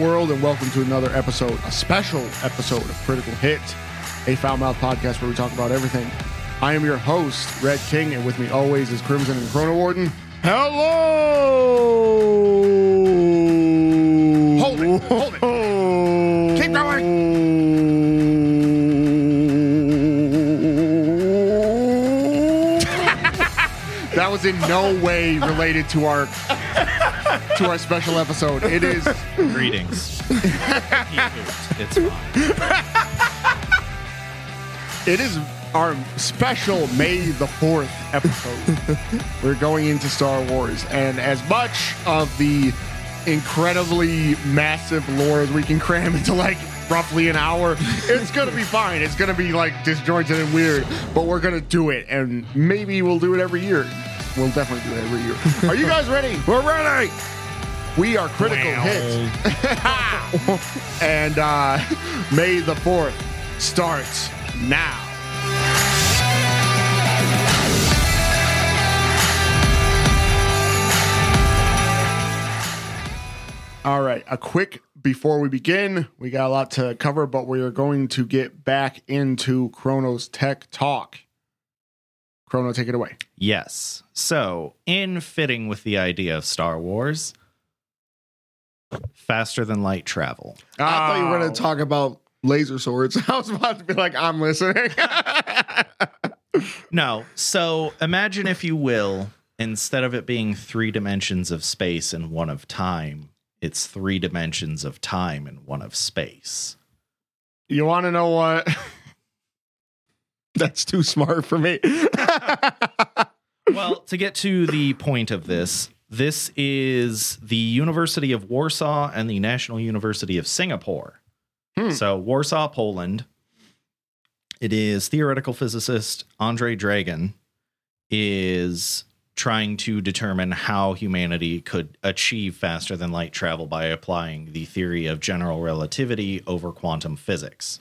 World, and welcome to another episode, a special episode of KriticalHIT, a foul mouth podcast where we talk about everything. I am your host, Red King, and with me always is Crimson and Chrono Warden. Hello. Hold it, hold it. Keep That was in no way related to our to our special episode. It is Greetings. it's fine. It is our special May the 4th episode. We're going into Star Wars, and as much of the incredibly massive lore as we can cram into like roughly an hour, it's gonna be fine. It's gonna be like disjointed and weird, but we're gonna do it, and maybe we'll do it every year. We'll definitely do it every year. Are you guys ready? We're ready. We are critical hits. and uh, May the 4th starts now. All right, a quick before we begin, we got a lot to cover, but we are going to get back into Chrono's Tech Talk. Chrono, take it away. Yes. So, in fitting with the idea of Star Wars, faster than light travel. I thought you were Oh. going to talk about laser swords. I was about to be like, I'm listening. No. So, imagine, if you will, instead of it being three dimensions of space and one of time, it's three dimensions of time and one of space. You want to know what? That's too smart for me. Well, to get to the point of this, this is the University of Warsaw and the National University of Singapore. Hmm. So, Warsaw, Poland. It is theoretical physicist Andrzej Dragan is trying to determine how humanity could achieve faster than light travel by applying the theory of general relativity over quantum physics.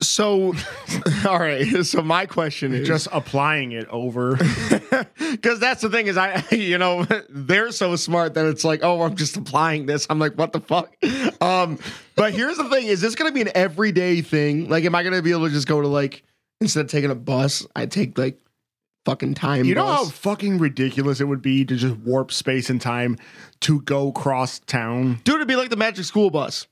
So, all right. So, my question is Just applying it over. because that's the thing is, I, you know, they're so smart that it's like, oh, I'm just applying this. I'm like, what the fuck? Um, but here's the thing is this going to be an everyday thing? Like, am I going to be able to just go to like, instead of taking a bus, I take like fucking time You know how fucking ridiculous it would be to just warp space and time to go cross town? Dude, it'd be like the magic school bus.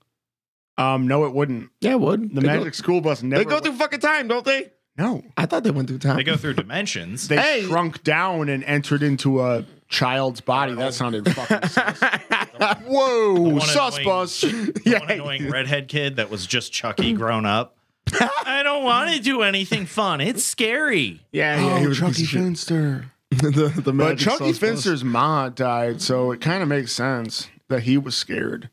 Um, no, it wouldn't. Yeah, it would. The They magic Go, school bus never. they go through fucking time, don't they? No, I thought they went through time. They go through dimensions. they Hey! shrunk down and entered into a child's body. That sounded fucking sus. Whoa, one sus annoying- bus. The Yeah. one annoying redhead kid that was just Chucky grown up. I don't want to do anything fun. It's scary. yeah, yeah, he Oh, was a piece Chucky of shit. Finster. the, the But magic Chucky sauce bus. Finster's ma died, so it kind of makes sense that he was scared.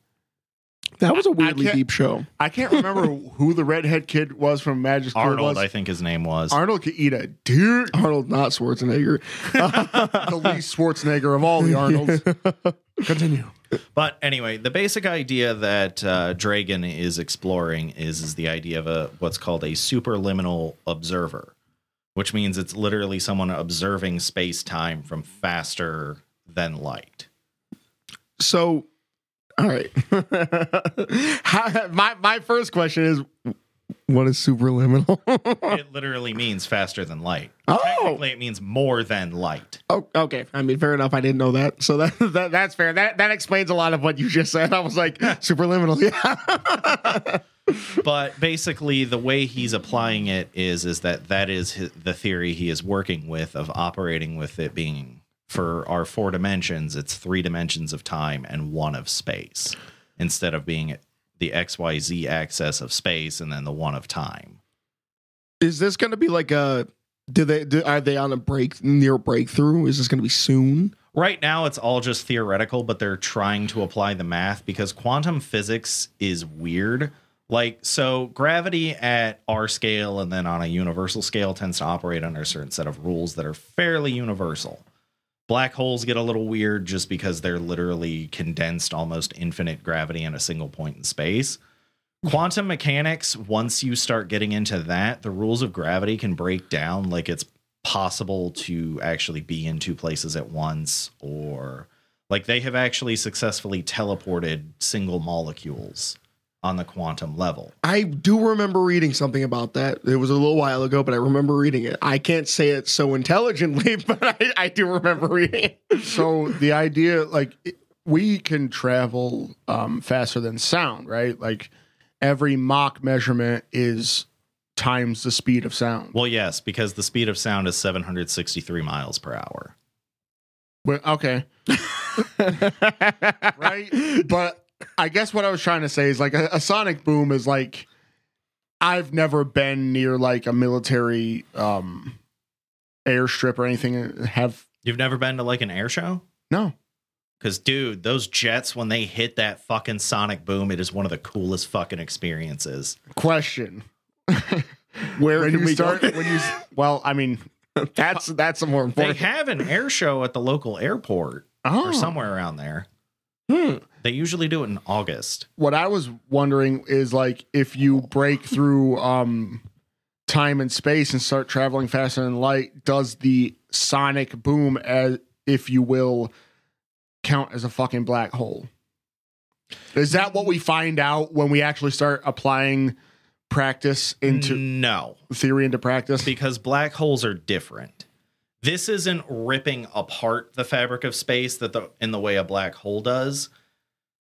That was a weirdly can't- deep show. I can't remember who the redhead kid was from Magic School Arnold, Bus. I think his name was. Arnold could eat a deer. Arnold, not Schwarzenegger. the least Schwarzenegger of all the Arnolds. Continue. But anyway, the basic idea that uh, Dragan is exploring is, is the idea of a what's called a superluminal observer, which means it's literally someone observing space time from faster than light. So, all right. How- my my first question is, what is superluminal? It literally means faster than light. Oh. Technically, it means more than light. oh, okay. I mean, fair enough. I didn't know that, so that, that that's fair. That that explains a lot of what you just said. I was like, superluminal. Yeah. but basically the way he's applying it is is that that is his, the theory he is working with of operating with it being for our four dimensions it's three dimensions of time and one of space instead of being the xyz axis of space and then the one of time is this going to be like a? Do they do, are they on a break near breakthrough? Is this going to be soon? right now it's all just theoretical but they're trying to apply the math because quantum physics is weird like so gravity at our scale and then on a universal scale tends to operate under a certain set of rules that are fairly universal black holes get a little weird just because they're literally condensed almost infinite gravity in a single point in space. Quantum mechanics once you start getting into that the rules of gravity can break down like it's possible to actually be in two places at once or Like they have actually successfully teleported single molecules on the quantum level. I do remember reading something about that. It was a little while ago, but I remember reading it. I can't say it so intelligently, but I, I do remember reading it. so the idea like we can travel um faster than sound right like every Mach measurement is times the speed of sound Well, yes, because the speed of sound is 763 miles per hour. Well, okay right but i guess what i was trying to say is like a, a sonic boom is like i've never been near like a military um airstrip or anything have You've never been to like an air show? no Because, dude, those jets, when they hit that fucking sonic boom, it is one of the coolest fucking experiences. question Where when can you we start go? when you well i mean that's that's a more They have an air show at the local airport oh or somewhere around there. Hmm. They usually do it in August. what I was wondering is like if you break through um time and space and start traveling faster than light, does the sonic boom as if you will count as a fucking black hole? Is that what we find out when we actually start applying practice into no, theory into practice? because black holes are different. This isn't ripping apart the fabric of space that the in the way a black hole does.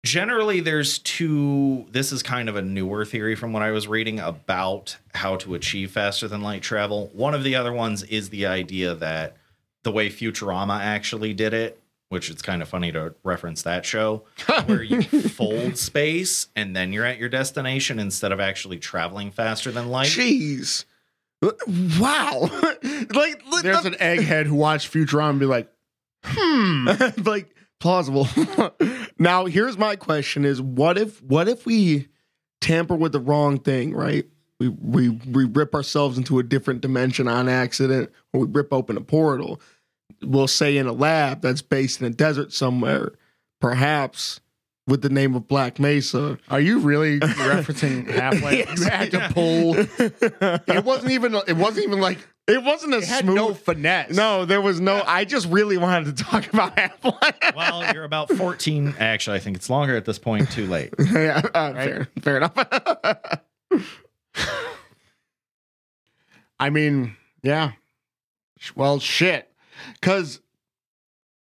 Generally, there's two. This is kind of a newer theory from what I was reading about how to achieve faster than light travel. One of the other ones is the idea that the way Futurama actually did it, which it's kind of funny to reference that show, where you fold space and then you're at your destination instead of actually traveling faster than light. Jeez. Wow. like look, There's an egghead who watched Futurama and be like, hmm. like plausible. now here's my question is what if what if we tamper with the wrong thing, right? We we we rip ourselves into a different dimension on accident or we rip open a portal. We'll say in a lab that's based in a desert somewhere, perhaps with the name of Black Mesa. Are you really referencing halfway? Yes, you had to pull. It wasn't even. It wasn't even like It wasn't a it had smooth no finesse. No, there was no. I just really wanted to talk about Half-Life. well, you're about 14. Actually, I think it's longer at this point. Too late. yeah, uh, fair, fair enough. I mean, yeah. Well, shit. Because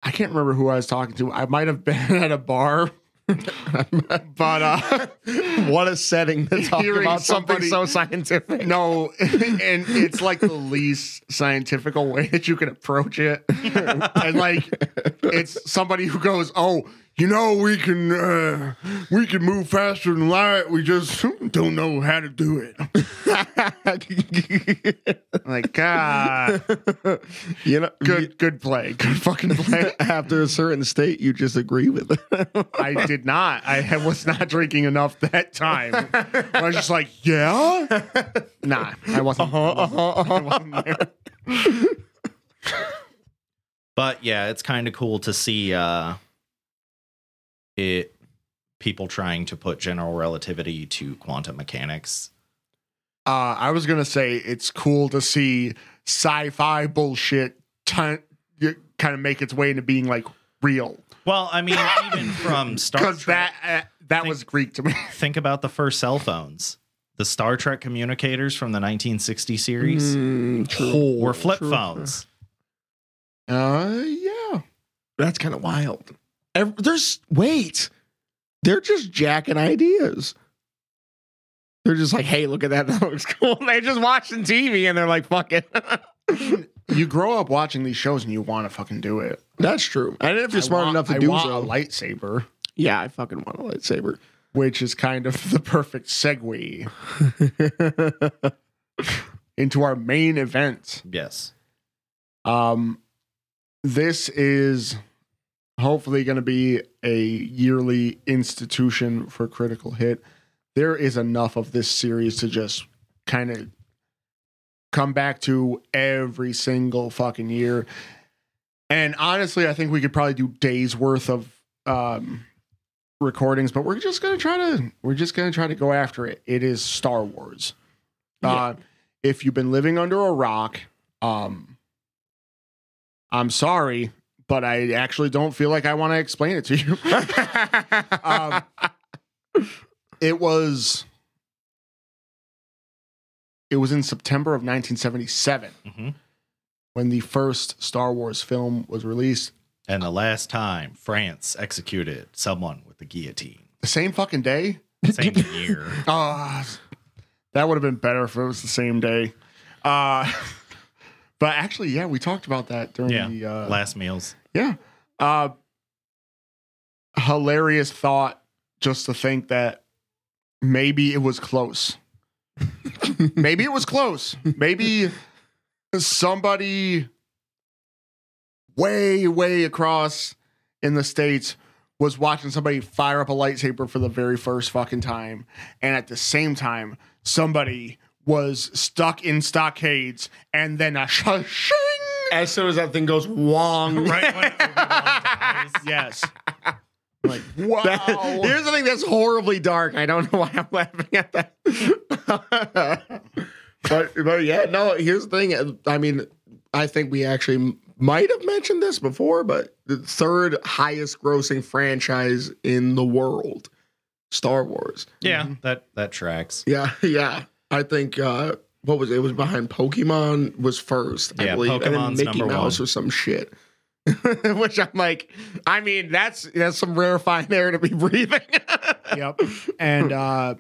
I can't remember who I was talking to. I might have been at a bar, but uh, what a setting to talk about something so scientific. no, and it's like the least scientific way that you can approach it. and like, it's somebody who goes, "Oh, you know, we can uh, we can move faster than light. We just don't know how to do it." like, God, you know, good, good play, good fucking play. After a certain state, you just agree with it. I did not. I was not drinking enough that time. I was just like, yeah, nah. I wasn't. I wasn't there. But yeah, it's kind of cool to see uh it people trying to put general relativity to quantum mechanics. Uh, I was gonna say it's cool to see sci-fi bullshit kind of make its way into being like real Well, I mean, even from Star Trek, that uh, that Think- was Greek to me. think about the first cell phones. The Star Trek communicators from the 1960 series Mm, true. were flip true. phones. Uh, yeah. That's kind of wild. Ev- There's wait, they're just jacking ideas. They're just like, hey, look at that. That looks cool. They're just watching TV and they're like, fuck it. You grow up watching these shows and you want to fucking do it. That's true. And if you're I smart want- enough to I do want so, a lightsaber, yeah, I fucking want a lightsaber. which is kind of the perfect segue into our main event. Yes. Um, this is hopefully going to be a yearly institution for KriticalHIT. There is enough of this series to just kind of come back to every single fucking year. And honestly, I think we could probably do days worth of um, recordings, but we're just gonna try to we're just gonna try to go after it. It is Star Wars. Uh, if you've been living under a rock, um, I'm sorry, but I actually don't feel like I want to explain it to you. um, it was it was in September of 1977 Mhm. when the first Star Wars film was released. And the last time France executed someone with the guillotine. The same fucking day. Same year. Uh, that would have been better if it was the same day. Uh, but actually, yeah, we talked about that during Yeah. the uh, Last meals. Yeah. Uh hilarious thought just to think that maybe it was close. maybe it was close. Maybe somebody way, way across in the States was watching somebody fire up a lightsaber for the very first fucking time. And at the same time, somebody was stuck in stockades and then a sh- As soon as that thing goes wong, Right when Obi-Wan dies. Yes. like, wow. That- here's the thing that's horribly dark. I don't know why I'm laughing at that. but but yeah, no. Here's the thing. I mean, I think we actually might have mentioned this before, but the third highest grossing franchise in the world, Star Wars. Yeah, mm-hmm. that that tracks. Yeah, yeah. I think uh what was it? It was behind Pokemon was first, I Yeah, believe, and then Mickey number Mouse one. or some shit. Which I'm like, I mean, that's that's some rarefied air to be breathing. yep. And uh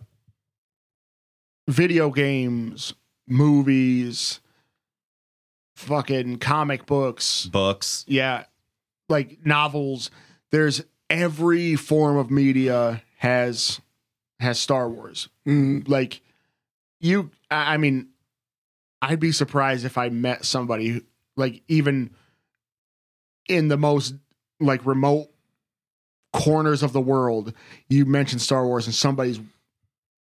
video games, movies, fucking comic books, Books. yeah, like novels. There's every form of media has has Star Wars. Mm, Like you I I mean I'd be surprised if I met somebody who- like even in the most like remote corners of the world, you mention Star Wars and somebody's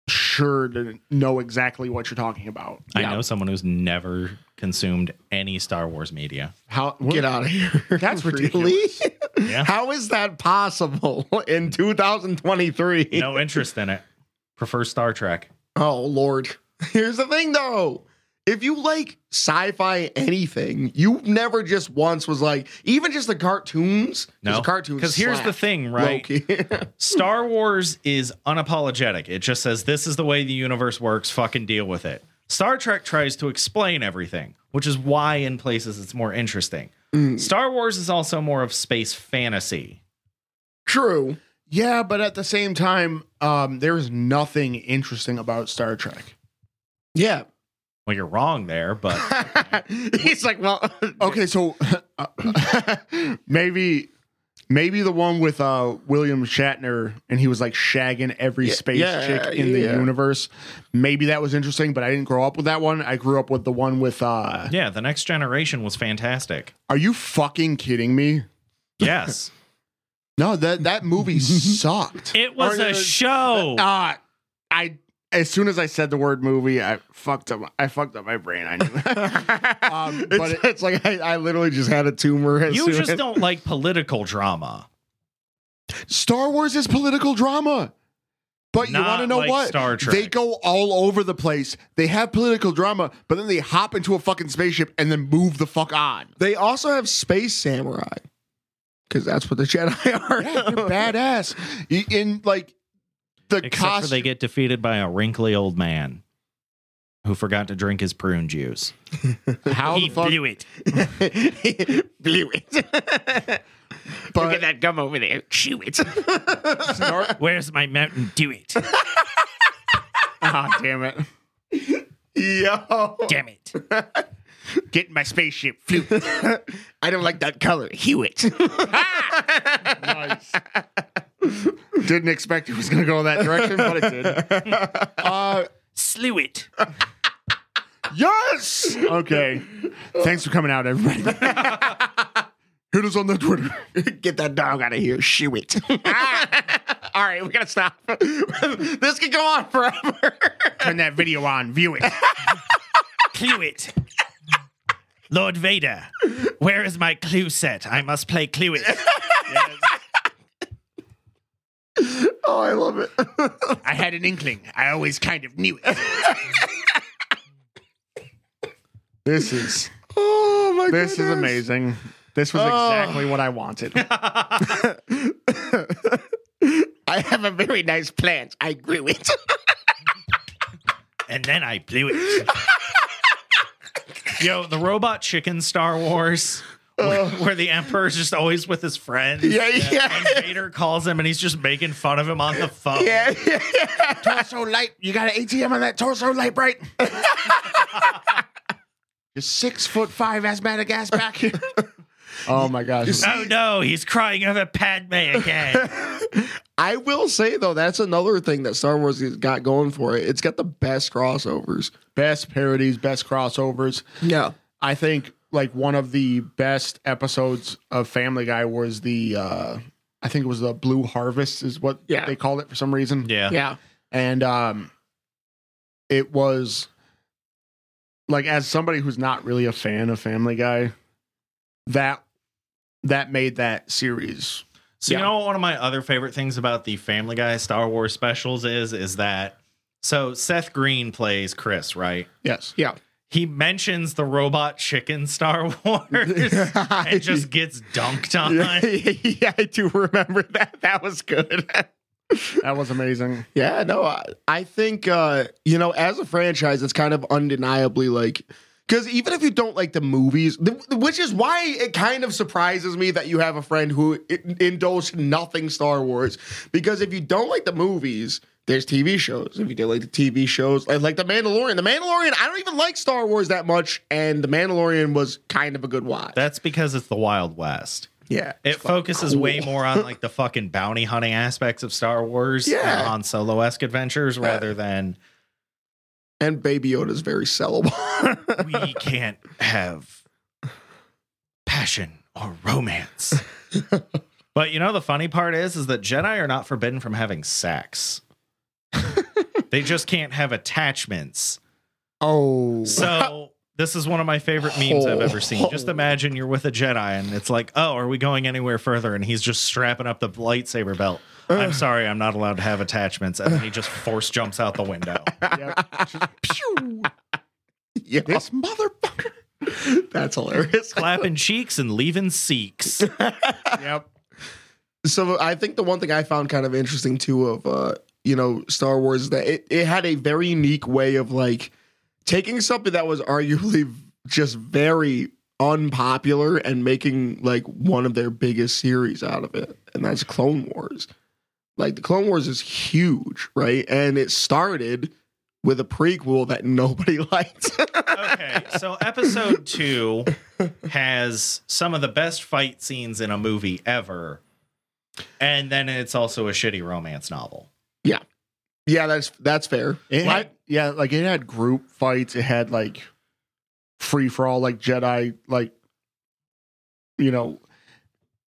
sure to know exactly what you're talking about. I Yeah. know someone who's never consumed any Star Wars media. How get out of here. That's Really? ridiculous. Yeah. How is that possible in 2023? No interest in it. Prefer Star Trek. Oh Lord. Here's the thing though. If you like sci-fi anything, you never just once was like, even just the cartoons. No. cartoons. Because here's the thing, right? Star Wars is unapologetic. It just says this is the way the universe works. Fucking deal with it. Star Trek tries to explain everything, which is why in places it's more interesting. Mm. Star Wars is also more of space fantasy. True. Yeah, but at the same time, um, there's nothing interesting about Star Trek. Yeah. Well, you're wrong there, but He's like, well, Okay, so maybe maybe the one with uh William Shatner and he was like shagging every Yeah, space yeah, chick in the universe. Maybe that was interesting, but I didn't grow up with that one. I grew up with the one with uh yeah, the next generation was fantastic. Are you fucking kidding me? Yes, No, that that movie sucked. it was Or, a uh, show. Uh I as soon as I said the word movie, I fucked up. I fucked up my brain. I knew. um, it's, but it, it's like I, I literally just had a tumor. as you soon just as- don't like political drama. Star Wars is political drama. But you want to know like what? Star Trek. They go all over the place. They have political drama, but then they hop into a fucking spaceship and then move the fuck on. They also have space samurai because that's what the Jedi are. Yeah, they're badass. In like the Except costume. they get defeated by a wrinkly old man who forgot to drink his prune juice. how the fuck? it. Blew it. But that gum over there. Chew it. Star- Where's my Mountain Dew it? Ah, damn it! Yo. Damn it. Get in my spaceship. Phew. I don't like that color. Hewitt. nice. Didn't expect it was going to go that direction, but it did. Uh, Slew it. yes. Okay. Thanks for coming out, everybody. Hit us on the Twitter. Get that dog out of here. Shoo it. All right, we gotta stop. this could go on forever. Turn that video on. View it. Clue it. Lord Vader, where is my clue set? I must play Clue it. oh, I love it. I had an inkling. I always kind of knew it. this is oh my god. this is amazing. This was Oh. exactly what I wanted. I have a very nice plant. I grew it. and then I blew it. Yo, the robot chicken Star Wars, where, where the Emperor's just always with his friends. Yeah, yeah. And Vader calls him and he's just making fun of him on the phone. yeah, yeah, yeah. torso light. You got an ATM on that torso light, bright? You're six foot five asthmatic ass back here. oh my gosh. Oh no, he's crying over Padme again. I will say though, that's another thing that Star Wars has got going for it. It's got the best crossovers. Best parodies, best crossovers. Yeah. I think like one of the best episodes of Family Guy was the uh I think it was the Blue Harvest is what Yeah. they called it for some reason. yeah. Yeah. And um it was like as somebody who's not really a fan of Family Guy, that that made that series. So Yeah. you know one of my other favorite things about the Family Guy Star Wars specials is is that so Seth Green plays Chris, right? Yes. Yeah. He mentions the robot chicken Star Wars and just gets dunked on. yeah, yeah, I do remember that. That was good. That was amazing. Yeah, no, I, I think uh, you know, as a franchise, it's kind of undeniably like because even if you don't like the movies, which is why it kind of surprises me that you have a friend who indulged nothing Star Wars. Because if you don't like the movies, there's TV shows. If you don't like the TV shows, like, like the Mandalorian, the Mandalorian, I don't even like Star Wars that much, and the Mandalorian was kind of a good watch. That's because it's the Wild West. yeah, It focuses cool. way more on like the fucking bounty hunting aspects of Star Wars Yeah. Uh, and Han Solo esque adventures rather than and Baby Yoda is very sellable. we can't have passion or romance. but you know the funny part is is that Jedi are not forbidden from having sex. they just can't have attachments. Oh. So this is one of my favorite memes I've ever seen. Just oh. imagine you're with a Jedi and it's like, "Oh, are we going anywhere further?" and he's just strapping up the lightsaber belt. I'm sorry, I'm not allowed to have attachments. And then he just force jumps out the window. Yep. Pew! yeah, this motherfucker. that's hilarious. Clapping cheeks and leaving seeks. Yep. So I think the one thing I found kind of interesting too of uh, you know Star Wars is that it, it had a very unique way of like taking something that was arguably just very unpopular and making like one of their biggest series out of it, and that's Clone Wars. Like the Clone Wars is huge, right? And it started with a prequel that nobody liked. okay, so episode two has some of the best fight scenes in a movie ever. And then it's also a shitty romance novel. yeah, yeah, that's that's fair. It Like- had yeah, like it had group fights. It had like free for all, like Jedi, like you know,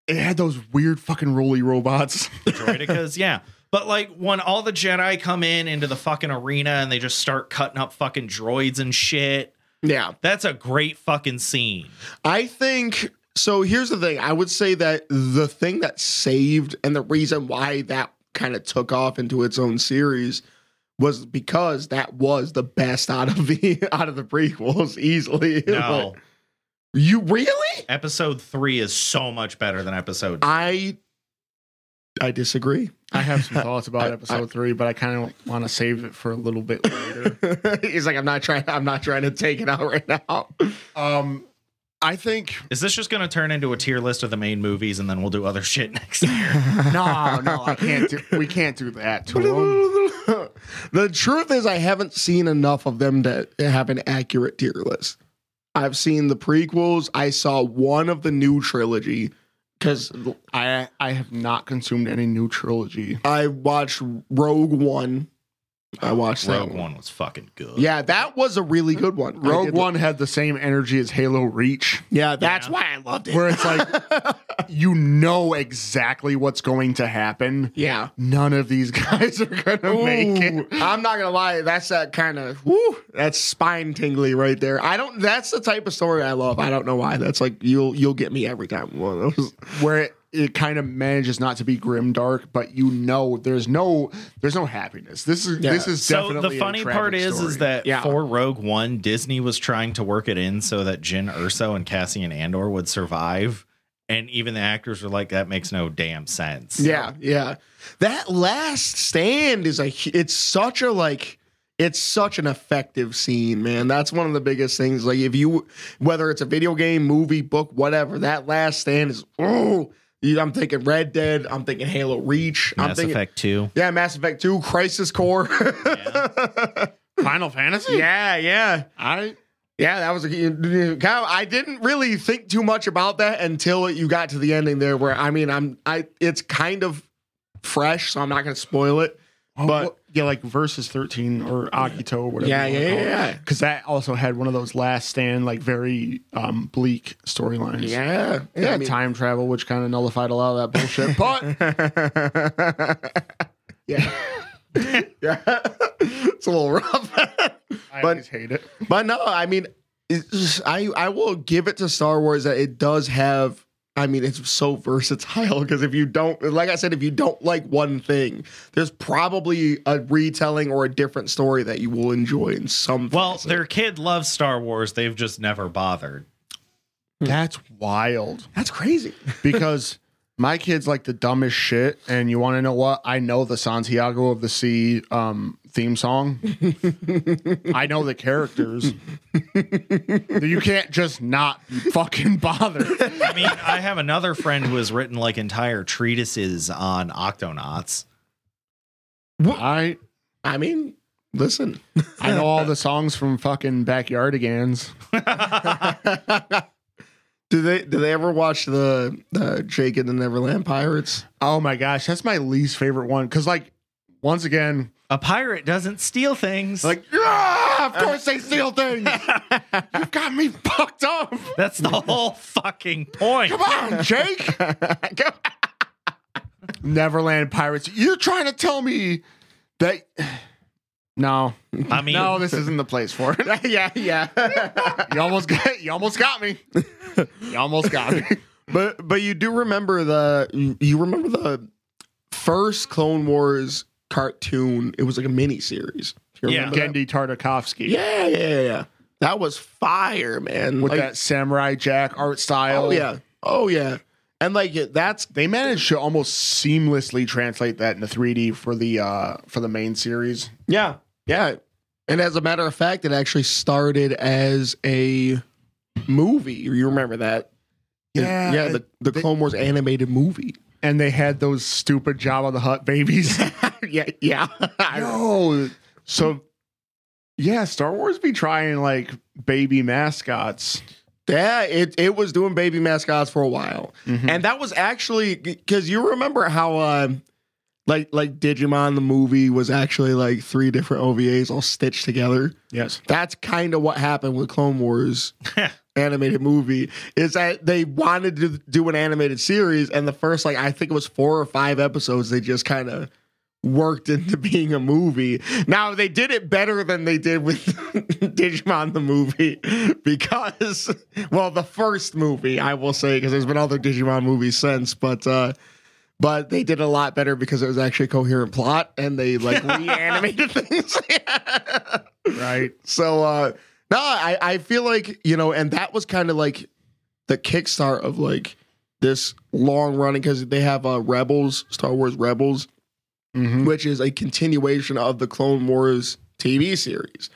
it had those weird fucking roly robots. Droidekas, yeah. But like when all the Jedi come in into the fucking arena and they just start cutting up fucking droids and shit, Yeah. that's a great fucking scene. I think so. Here's the thing I would say that the thing that saved and the reason why that kind of took off into its own series was because that was the best out of the out of the prequels easily. No, Like, you really? episode three is so much better than episode. I I disagree. I have some thoughts about I- episode three, but I kind of want to save it for a little bit later. He's like, I'm not trying. I'm not trying to take it out right now. um, I think Is this just going to turn into a tier list of the main movies and then we'll do other shit next year? no, no, I can't. Do, we can't do that to him. the truth is, I haven't seen enough of them to have an accurate tier list. I've seen the prequels. I saw one of the new trilogy because I I have not consumed any new trilogy. I watched Rogue One. I watched that Rogue one. One was fucking good. Yeah, that was a really good one. Rogue did- One had the same energy as Halo Reach, Yeah, that's Yeah. why I loved it. where it's like you know exactly what's going to happen. yeah. None of these guys are gonna make it. I'm not gonna lie, that's that kind of whoo, that's spine tingly right there. I don't that's the type of story I love. I don't know why. That's like you'll you'll get me every time. One of those. Where it, it kind of manages not to be grim dark, but you know there's no there's no happiness. This is Yeah. this is So definitely the funny part is, story. is that Yeah. for Rogue One, Disney was trying to work it in so that Jyn Erso and Cassian Andor would survive, and even the actors were like, "That makes no damn sense." Yeah, yeah. That last stand is a it's such a like it's such an effective scene, man. That's one of the biggest things. Like if you whether it's a video game, movie, book, whatever, that last stand is oh I'm thinking Red Dead, I'm thinking Halo Reach, I'm Mass thinking Effect Two. Yeah, Mass Effect 2, Crisis Core. Final Fantasy. yeah, yeah. I Yeah, that was a kind of, I didn't really think too much about that until you got to the ending there where I mean I'm I it's kind of fresh, so I'm not gonna spoil it. but But- yeah, like versus thirteen or Agito or whatever. Yeah, yeah, yeah, yeah. Because that also had one of those last stand like very um, bleak storylines. Yeah. Yeah. I mean- time travel, which kind of nullified a lot of that bullshit. But yeah. yeah. it's a little rough. I But- always hate it. but no, I mean, it's just, I I will give it to Star Wars that it does have. I mean, it's so versatile because if you don't, like I said, if you don't like one thing, there's probably a retelling or a different story that you will enjoy in some. Well, facet. their kid loves Star Wars. They've just never bothered. That's wild. that's crazy. because my kid's like the dumbest shit. And you want to know what? I know the Santiago of the Sea um, theme song. I know the characters. you can't just not fucking bother. I mean, I have another friend who has written like entire treatises on octonauts. I I mean, listen. I know all the songs from fucking Backyardigans. Do they do they ever watch the the Jake and the Neverland Pirates? Oh my gosh, that's my least favorite one. Because like once again, A pirate doesn't steal things. like yeah, of course they steal things. You've got me fucked up. that's the whole fucking point. Come on, Jake. Neverland Pirates. You're trying to tell me that No. I mean, No, this isn't the place for it. yeah, yeah. You almost got you almost got me. You almost got me. but but you do remember the you remember the first Clone Wars cartoon? It was like a mini series. Yeah. Genndy Tartakovsky. Yeah, yeah, yeah, yeah. That was fire, man. With Like, that samurai jack art style. Oh yeah. Oh yeah. And like that's They managed to almost seamlessly translate that into 3D for the uh for the main series. yeah. Yeah. And as a matter of fact, it actually started as a movie. You remember that? Yeah, Yeah, the, the they- Clone Wars animated movie. And they had those stupid Jabba the Hutt babies. yeah, yeah. Yo, so yeah, Star Wars be trying like baby mascots. Yeah, it, it was doing baby mascots for a while. Mhm. And that was actually because you remember how uh, like like Digimon the movie was actually like three different OVAs all stitched together. Yes. That's kind of what happened with Clone Wars animated movie is that they wanted to do an animated series and the first like I think it was four or five episodes they just kind of worked into being a movie. Now they did it better than they did with Digimon the movie because well the first movie I will say because there's been other Digimon movies since but uh but they did a lot better because it was actually a coherent plot and they like reanimated things. Right. So uh no, I, I feel like, you know, and that was kind of like the kickstart of like this long running because they have uh Rebels, Star Wars Rebels, Mhm. which is a continuation of the Clone Wars TV series.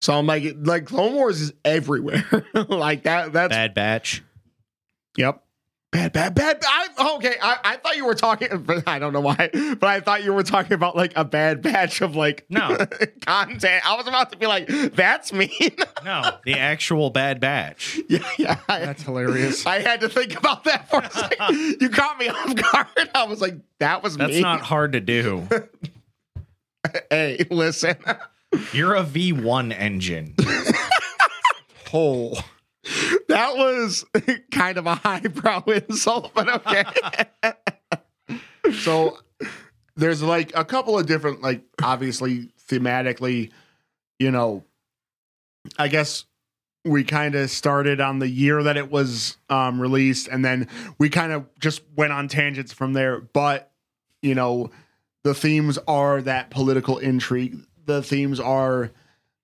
So I'm like, like Clone Wars is everywhere. like that. That's Bad Batch. Yep. Bad, bad, bad. I, oh, okay, I, I thought you were talking. But I don't know why, but I thought you were talking about like a bad batch of like No. content. I was about to be like, that's mean. No, the actual Bad Batch. yeah, yeah. I, That's hilarious. I had to think about that for a second. You caught me off guard. I was like, that was That's me. not hard to do. Hey, listen. You're a V1 engine. Whole. That was kind of a highbrow insult, but okay. So there's like a couple of different, like obviously thematically, you know, I guess we kind of started on the year that it was um, released, and then we kind of just went on tangents from there. But you know, the themes are that political intrigue. The themes are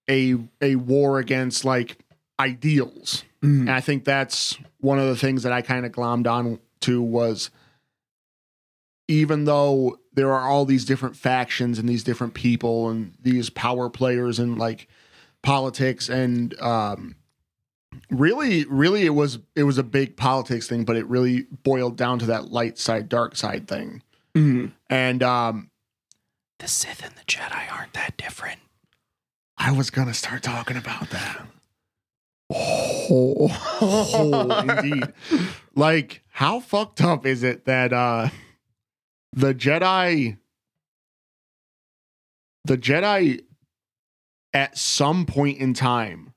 a a war against like ideals. And I think that's one of the things that I kind of glommed on to was even though there are all these different factions and these different people and these power players and like politics and um really really it was it was a big politics thing but it really boiled down to that light side dark side thing Mhm. and um The Sith and the Jedi aren't that different. i was gonna start talking about that Oh. Indeed. Like, how fucked up is it that uh the Jedi the Jedi at some point in time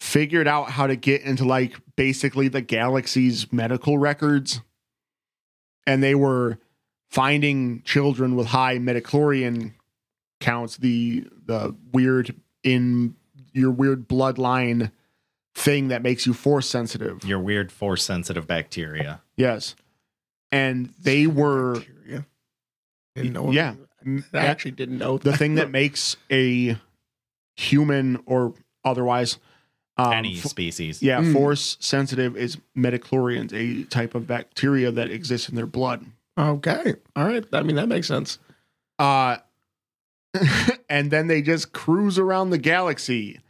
figured out how to get into like basically the galaxy's medical records and they were finding children with high midichlorian counts the the weird in your weird bloodline thing that makes you force sensitive. Your weird force sensitive bacteria. Yes. And they were Bacteria. Didn't know. yeah, I actually didn't know the thing that makes a human or otherwise um, Any species. yeah, Mm. force sensitive is midichlorians, a type of bacteria that exists in their blood. Okay. All right. I mean, that makes sense. Uh and then they just cruise around the galaxy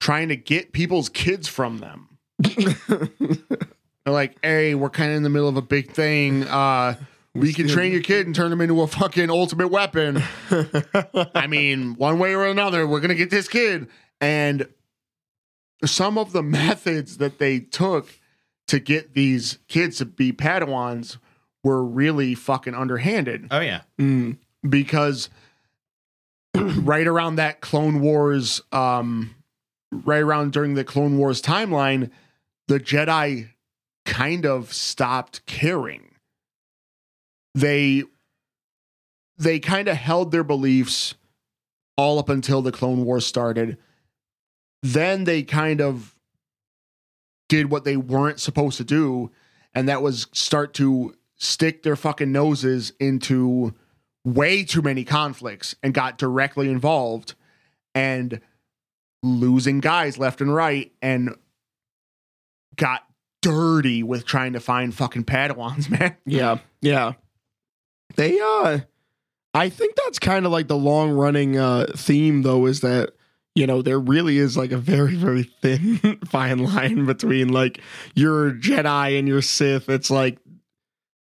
trying to get people's kids from them. They're like, hey, we're kind of in the middle of a big thing. Uh, we can train your kid and turn them into a fucking ultimate weapon. I mean, one way or another, we're gonna get this kid. And some of the methods that they took to get these kids to be Padawans were really fucking underhanded Oh yeah. Mm. because right around that Clone Wars, um, right around during the Clone Wars timeline, the Jedi kind of stopped caring. They they kind of held their beliefs all up until the Clone Wars started. Then they kind of did what they weren't supposed to do, and that was start to stick their fucking noses into way too many conflicts and got directly involved and losing guys left and right and got dirty with trying to find fucking Padawans, man. Yeah. Yeah. They uh I think that's kind of like the long running uh theme though is that you know there really is like a very very thin fine line between like your Jedi and your Sith. It's like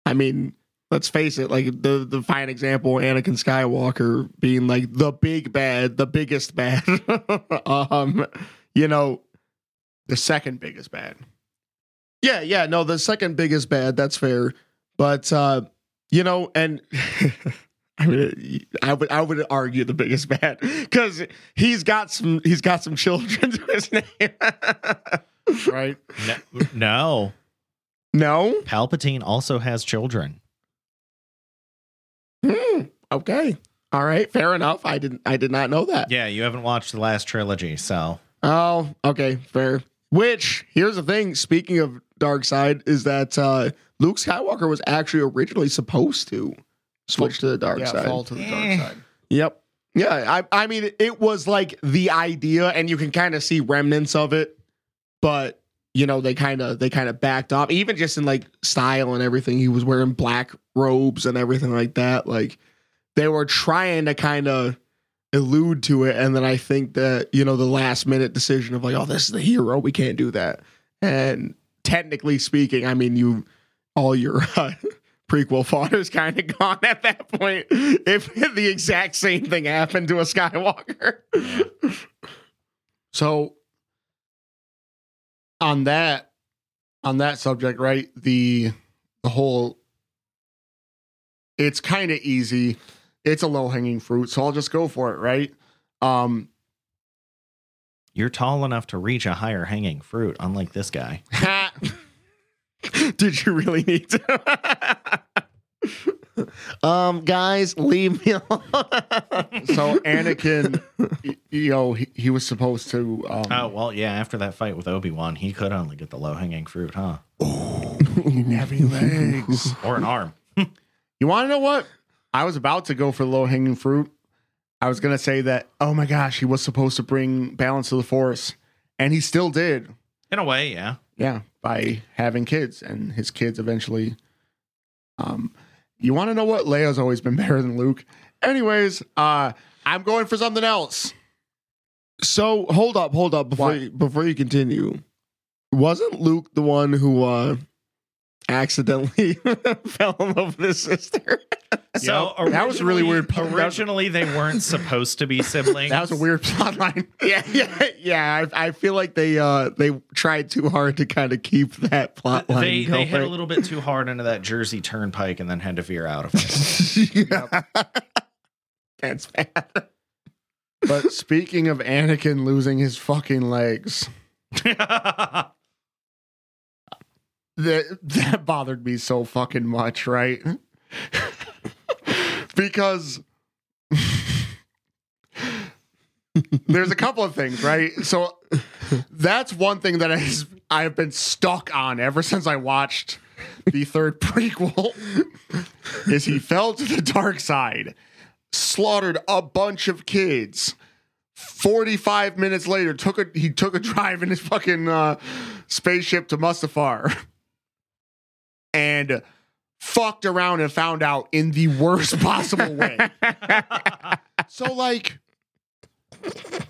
I mean, let's face it, like the the fine example Anakin Skywalker being like the big bad, the biggest bad. um you know, The second biggest bad. yeah, yeah, no, the second biggest bad, that's fair. But uh, you know, and I mean I would I would argue the biggest bad cuz he's got some he's got some children to his name. Right? No, no. no? Palpatine also has children. Okay. All right, fair enough. I didn't I did not know that. Yeah, you haven't watched the last trilogy, so Oh, okay, fair. Which here's the thing. Speaking of dark side, is that uh, Luke Skywalker was actually originally supposed to switch to the dark yeah, side. fall to the Eh. dark side. Yep. Yeah, I I mean it was like the idea and you can kind of see remnants of it, but you know, they kind of they kind of backed off even just in like style and everything. He was wearing black robes and everything like that. Like they were trying to kind of allude to it and then I think that, you know, the last minute decision of like, oh, this is the hero, we can't do that. And technically speaking, I mean, you all your uh, prequel fodder's kind of gone at that point. If the exact same thing happened to a Skywalker, So on that on that subject, right? The the whole it's kind of easy. It's a low hanging fruit, so I'll just go for it, right? Um you're tall enough to reach a higher hanging fruit, unlike this guy. did you really need to? um, guys, leave me alone. so Anakin y- you know, he, he was supposed to um Oh well, yeah. After that fight with Obi Wan, he could only get the low hanging fruit, huh? Oh, heavy legs. Or an arm. You want to know what? I was about to go for the low hanging fruit. I was going to say that, oh my gosh, he was supposed to bring balance to the force. and he still did. In a way, yeah. Yeah, by having kids, and his kids eventually. Um, you want to know what Leia's always been better than Luke. Anyways, uh, I'm going for something else. So hold up, hold up before What? you, before you continue. Wasn't Luke the one who uh accidentally fell in love with his sister? So Yep. That was really weird. Originally, they weren't supposed to be siblings. That was a weird plot line. yeah, yeah, yeah. I, I feel like they uh they tried too hard to kind of keep that plot line They they hit a little bit too hard into that Jersey Turnpike and then had to veer out of it. That's bad. But speaking of Anakin losing his fucking legs, that that bothered me so fucking much, right? Because there's a couple of things, right? So that's one thing that has I've been stuck on ever since I watched the third prequel is he fell to the dark side, slaughtered a bunch of kids. 45 minutes later took a he took a drive in his fucking uh, spaceship to Mustafar and fucked around and found out in the worst possible way. so like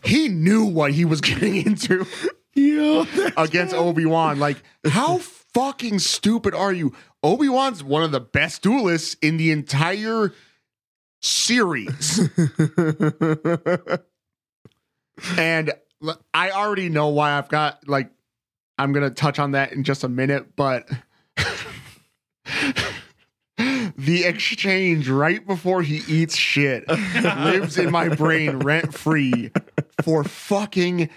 he knew what he was getting into Yeah. against Obi-Wan. Like how fucking stupid are you? Obi-Wan's one of the best duelists in the entire series. and I already know why I've got like I'm gonna touch on that in just a minute, but the exchange right before he eats shit lives in my brain rent free for fucking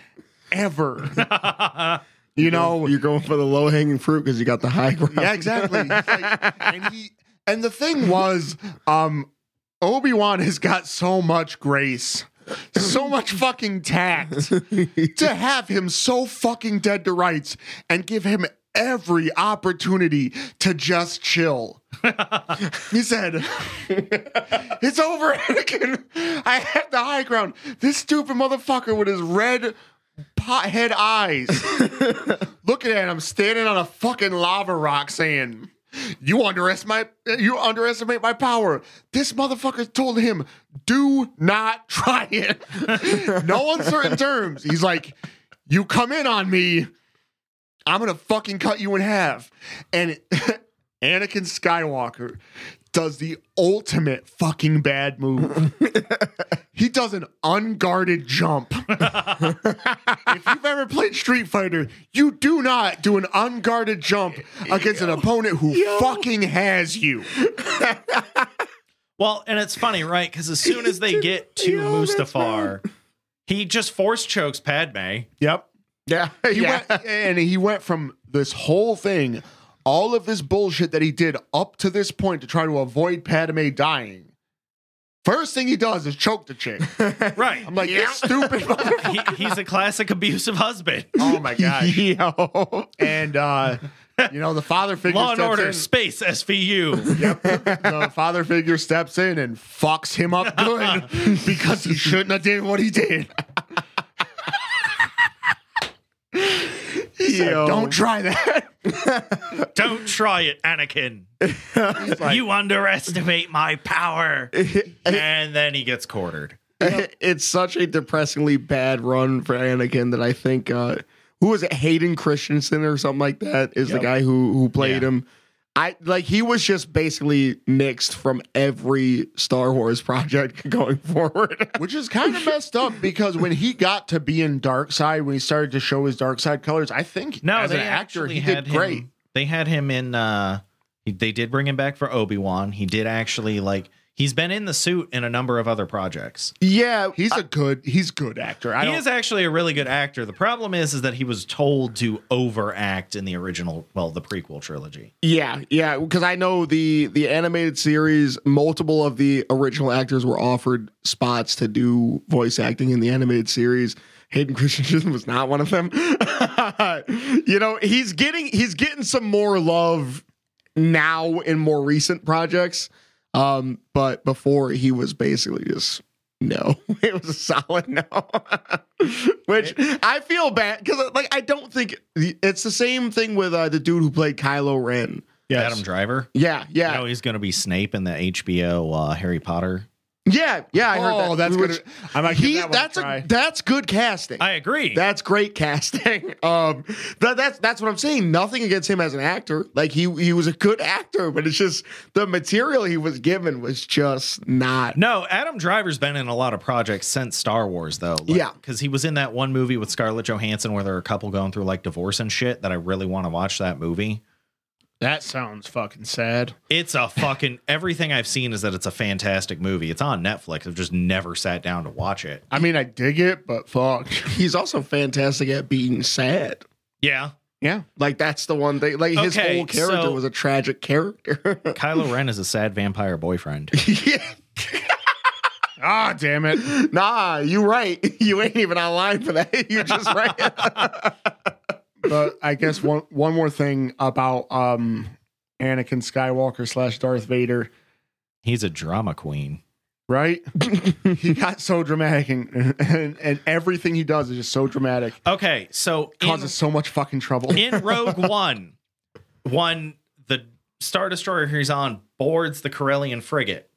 ever. You know, You're going for the low hanging fruit because you got the high ground. yeah, exactly. Like, and he and the thing was, um, Obi Wan has got so much grace, so much fucking tact to have him so fucking dead to rights and give him every opportunity to just chill. He said, "It's over, Anakin. I have the high ground. This stupid motherfucker with his red." Pothead eyes looking at him standing on a fucking lava rock saying, You underestimate you underestimate my power. This motherfucker told him, do not try it. no uncertain terms. He's like, You come in on me, I'm gonna fucking cut you in half. And Anakin Skywalker does the ultimate fucking bad move. he does an unguarded jump. if you've ever played Street Fighter, you do not do an unguarded jump against an opponent who fucking has you. well, and it's funny, right? Because as soon as they get to Yo, Mustafar, he just force chokes Padme. Yep. Yeah. He yeah. went and he went from this whole thing, all of this bullshit that he did up to this point to try to avoid Padme dying. First thing he does is choke the chick. Right. I'm like, you stupid motherfucker. he, he's a classic abusive husband. Oh my gosh. Yo. And uh, you know, the father figure Law and Order, in. Space, SVU. Yep. The father figure steps in and fucks him up good because he shouldn't have did what he did. He said, Don't try that. Don't try it, Anakin. you underestimate my power. and then he gets quartered. it's such a depressingly bad run for Anakin that I think uh who was it Hayden Christensen or something like that is Yep. the guy who who played Yeah. him. I like he was just basically mixed from every Star Wars project going forward. Which is kind of messed up because when he got to be in Dark Side, when he started to show his Dark Side colors, I think No, as they an actor, actually he had did great. They had him in. uh They did bring him back for Obi Wan. He did actually like. He's been in the suit in a number of other projects. yeah, He's a good, he's good actor. I he is actually a really good actor. The problem is, is that he was told to overact in the original, well, the prequel trilogy. Yeah, yeah, because I know the the animated series, multiple of the original actors were offered spots to do voice acting in the animated series. Hayden Christensen was not one of them. you know, he's getting he's getting some more love now in more recent projects. Um, but before he was basically just no. It was a solid no. Which I feel bad because like I don't think it's the same thing with uh, the dude who played Kylo Ren. Yes. Adam Driver. Yeah, yeah, You know he's going to be Snape in the HBO uh, Harry Potter. Yeah, yeah. I heard oh, that. that's good. I might He, that that's a a that's good casting. I agree. That's great casting. Um, that, that's that's what I'm saying. Nothing against him as an actor. Like he he was a good actor, but it's just the material he was given was just not. no, Adam Driver's been in a lot of projects since Star Wars, though. Like, Yeah. because he was in that one movie with Scarlett Johansson where there are a couple going through like divorce and shit. That I really want to watch that movie. That sounds fucking sad. It's a fucking everything I've seen is that it's a fantastic movie. It's on Netflix. I've just never sat down to watch it. I mean, I dig it, but fuck. He's also fantastic at being sad. Yeah, Yeah. Like that's the one thing. Like his Okay, whole character so- was a tragic character. Kylo Ren is a sad vampire boyfriend. yeah. Ah, damn it. Nah, you right. You ain't even online for that. You just right. But I guess one one more thing about um Anakin Skywalker slash Darth Vader, He's a drama queen. right? he got so dramatic and, and and everything he does is just so dramatic. Okay, so in, Causes so much fucking trouble. in Rogue One, one the Star Destroyer he's on boards the Corellian frigate,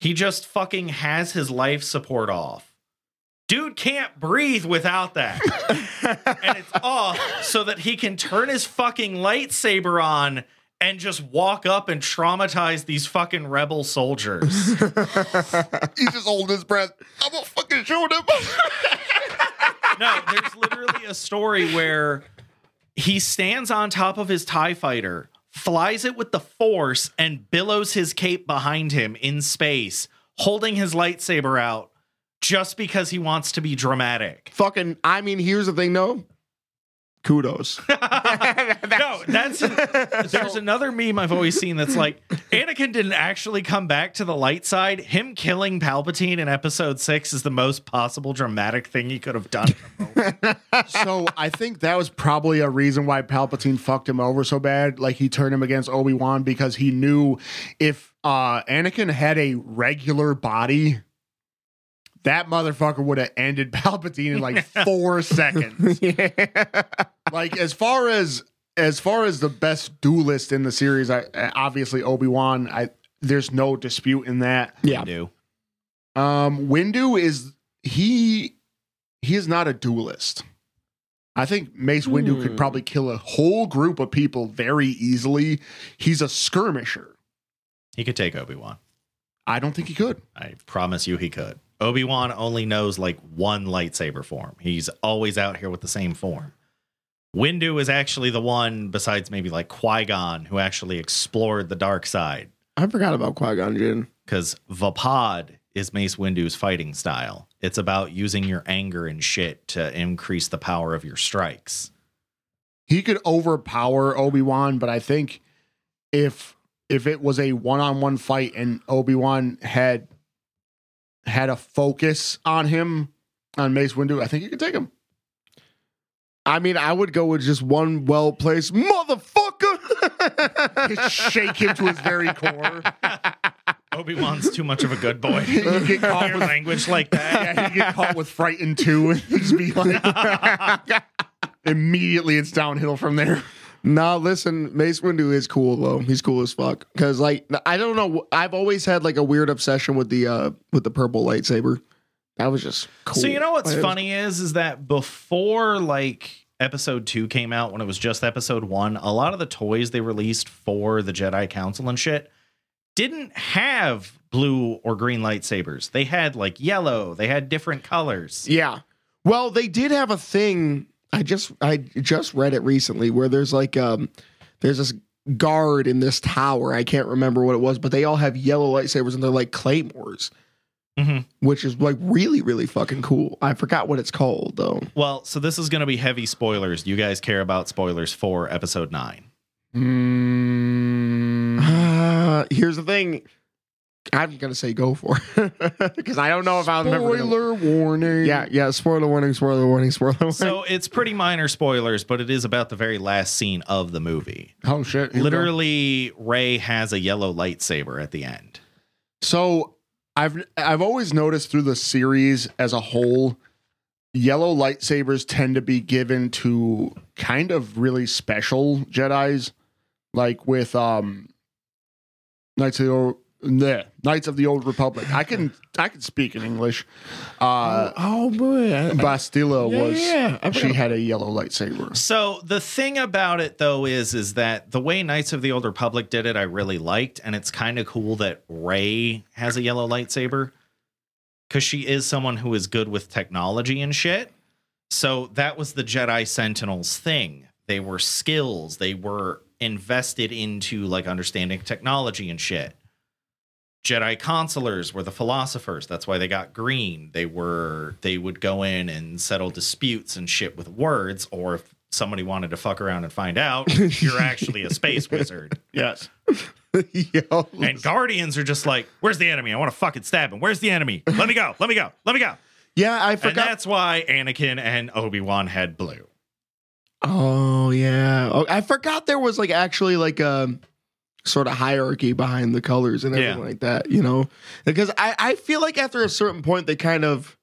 he just fucking has his life support off. Dude can't breathe without that. and it's off so that he can turn his fucking lightsaber on and just walk up and traumatize these fucking rebel soldiers. He's just holding his breath. I'm gonna fucking shoot him. No, there's literally a story where he stands on top of his TIE fighter, flies it with the force, and billows his cape behind him in space, holding his lightsaber out just because he wants to be dramatic. fucking. I mean, here's the thing, though. Kudos. No, that's there's another meme I've always seen that's like Anakin didn't actually come back to the light side. Him killing Palpatine in episode six is the most possible dramatic thing he could have done. so I think that was probably a reason why Palpatine fucked him over so bad. Like he turned him against Obi Wan because he knew if uh Anakin had a regular body, that motherfucker would have ended Palpatine in like four seconds. Like as far as as far as the best duelist in the series, I obviously Obi Wan. I there's no dispute in that. yeah. Windu. Um, Windu is he he is not a duelist. I think Mace Windu could Hmm. probably kill a whole group of people very easily. He's a skirmisher. he could take Obi Wan? I don't think he could. I promise you he could. Obi Wan only knows like one lightsaber form. He's always out here with the same form. Windu is actually the one, besides maybe like Qui Gon, who actually explored the dark side. I forgot about Qui Gon Jinn. Because Vaapad is Mace Windu's fighting style. It's about using your anger and shit to increase the power of your strikes. He could overpower Obi-Wan, but I think if if it was a one-on-one fight and Obi-Wan had had a focus on him on Mace Windu, I think you could take him. I mean, I would go with just one well placed motherfucker. Just shake him to his very core. Obi Wan's too much of a good boy. You get caught Your with language like that. yeah, you get caught with frightened too, and just be like, immediately it's downhill from there. Nah, listen, Mace Windu is cool though. He's cool as fuck. Cause like I don't know, I've always had like a weird obsession with the uh with the purple lightsaber. That was just cool. So you know what's funny is is that before like episode 2 came out when it was just episode 1, a lot of the toys they released for the Jedi Council and shit didn't have blue or green lightsabers. They had like yellow, they had different colors. Yeah. Well, they did have a thing. I just I just read it recently where there's like um there's this guard in this tower. I can't remember what it was, but they all have yellow lightsabers and they're like claymores, Mhm. which is like really really fucking cool. I forgot what it's called though. Well, so this is going to be heavy spoilers. You guys care about spoilers for episode 9? Mm, Uh, here's the thing. I'm gonna say go for it because I don't know if I'll remember. spoiler warning. Yeah, yeah. Spoiler warning. Spoiler warning. Spoiler warning. So it's pretty minor spoilers, but it is about the very last scene of the movie. Oh shit. Here we go. Literally, Rey has a yellow lightsaber at the end. So I've I've always noticed through the series as a whole, yellow lightsabers tend to be given to kind of really special Jedi's, like with um Knights of the Old, bleh, Knights of the Old Republic. I can I can speak in English. Uh, oh boy, I, Bastila Yeah, was yeah, I she had a yellow lightsaber. So the thing about it though is is that the way Knights of the Old Republic did it, I really liked, and it's kind of cool that Rey has a yellow lightsaber because she is someone who is good with technology and shit. So that was the Jedi Sentinels thing. They were skills. They were invested into like understanding technology and shit. Jedi consulars were the philosophers. That's why they got green. They were they would go in and settle disputes and shit with words, or if somebody wanted to fuck around and find out, you're actually a space wizard. Yes. Yo, And guardians are just like, where's the enemy? I want to fucking stab him. Where's the enemy? Let me go. Let me go. Let me go. yeah, I And forgot. that's why Anakin and Obi-Wan had blue. Oh yeah, oh, I forgot there was like actually like a sort of hierarchy behind the colors and everything Yeah. like that. You know, because I I feel like after a certain point they kind of.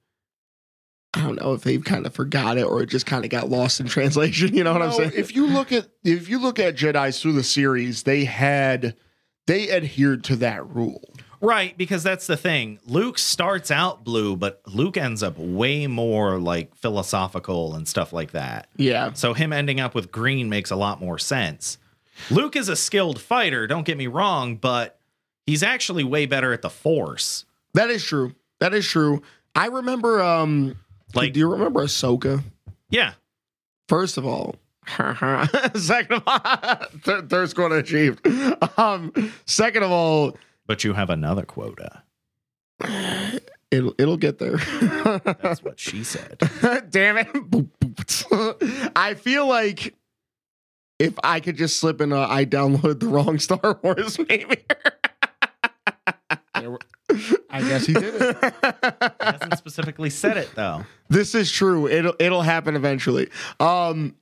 I don't know if they've kind of forgot it or it just kind of got lost in translation. You know what I'm saying? If you look at if you look at Jedi's through the series, they had they adhered to that rule. Right, because that's the thing. Luke starts out blue, but Luke ends up way more like philosophical and stuff like that. yeah, So him ending up with green makes a lot more sense. Luke is a skilled fighter, don't get me wrong, but he's actually way better at the force. that is true. That is true. I remember. Um, Like- do you remember Ahsoka? Yeah. First of all, second of all, third, third score achieved. Um, second of all, But you have another quota. it'll it'll get there. That's what she said. Damn it. I feel like if I could just slip in, a, I downloaded the wrong Star Wars, maybe. I guess he did it. He hasn't specifically said it though. this is true. It'll it'll happen eventually. Um,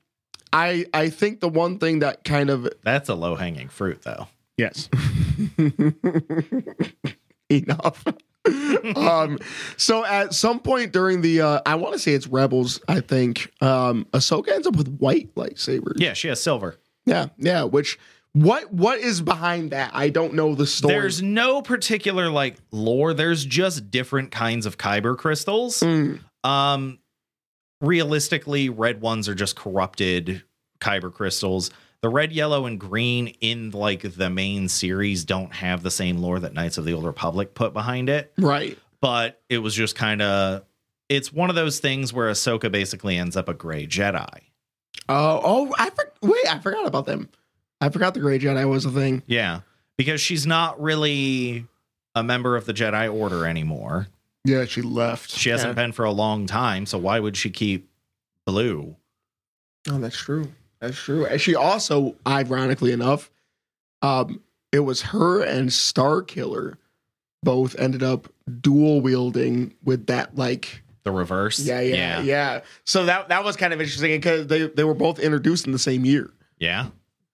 I I think the one thing that kind of That's a low hanging fruit though. Yes. enough. um, so at some point during the, uh, I want to say it's Rebels. I think um, Ahsoka ends up with white lightsabers. Yeah, she has silver. yeah, yeah. Which what what is behind that? I don't know the story. There's no particular like lore. There's just different kinds of kyber crystals. Mm, Um, realistically, red ones are just corrupted kyber crystals. The red, yellow, and green in like the main series don't have the same lore that Knights of the Old Republic put behind it. right. But it was just kind of. It's one of those things where Ahsoka basically ends up a gray Jedi. Oh, oh, I for, wait. I forgot about them. I forgot the Gray Jedi was a thing. Yeah, because she's not really a member of the Jedi Order anymore. Yeah, she left. She hasn't Yeah. been for a long time, so why would she keep blue? Oh, that's true. That's true. And she also, ironically enough, um, it was her and Starkiller both ended up dual wielding with that like The reverse. yeah yeah yeah. So that that was kind of interesting because they they were both introduced in the same year. Yeah.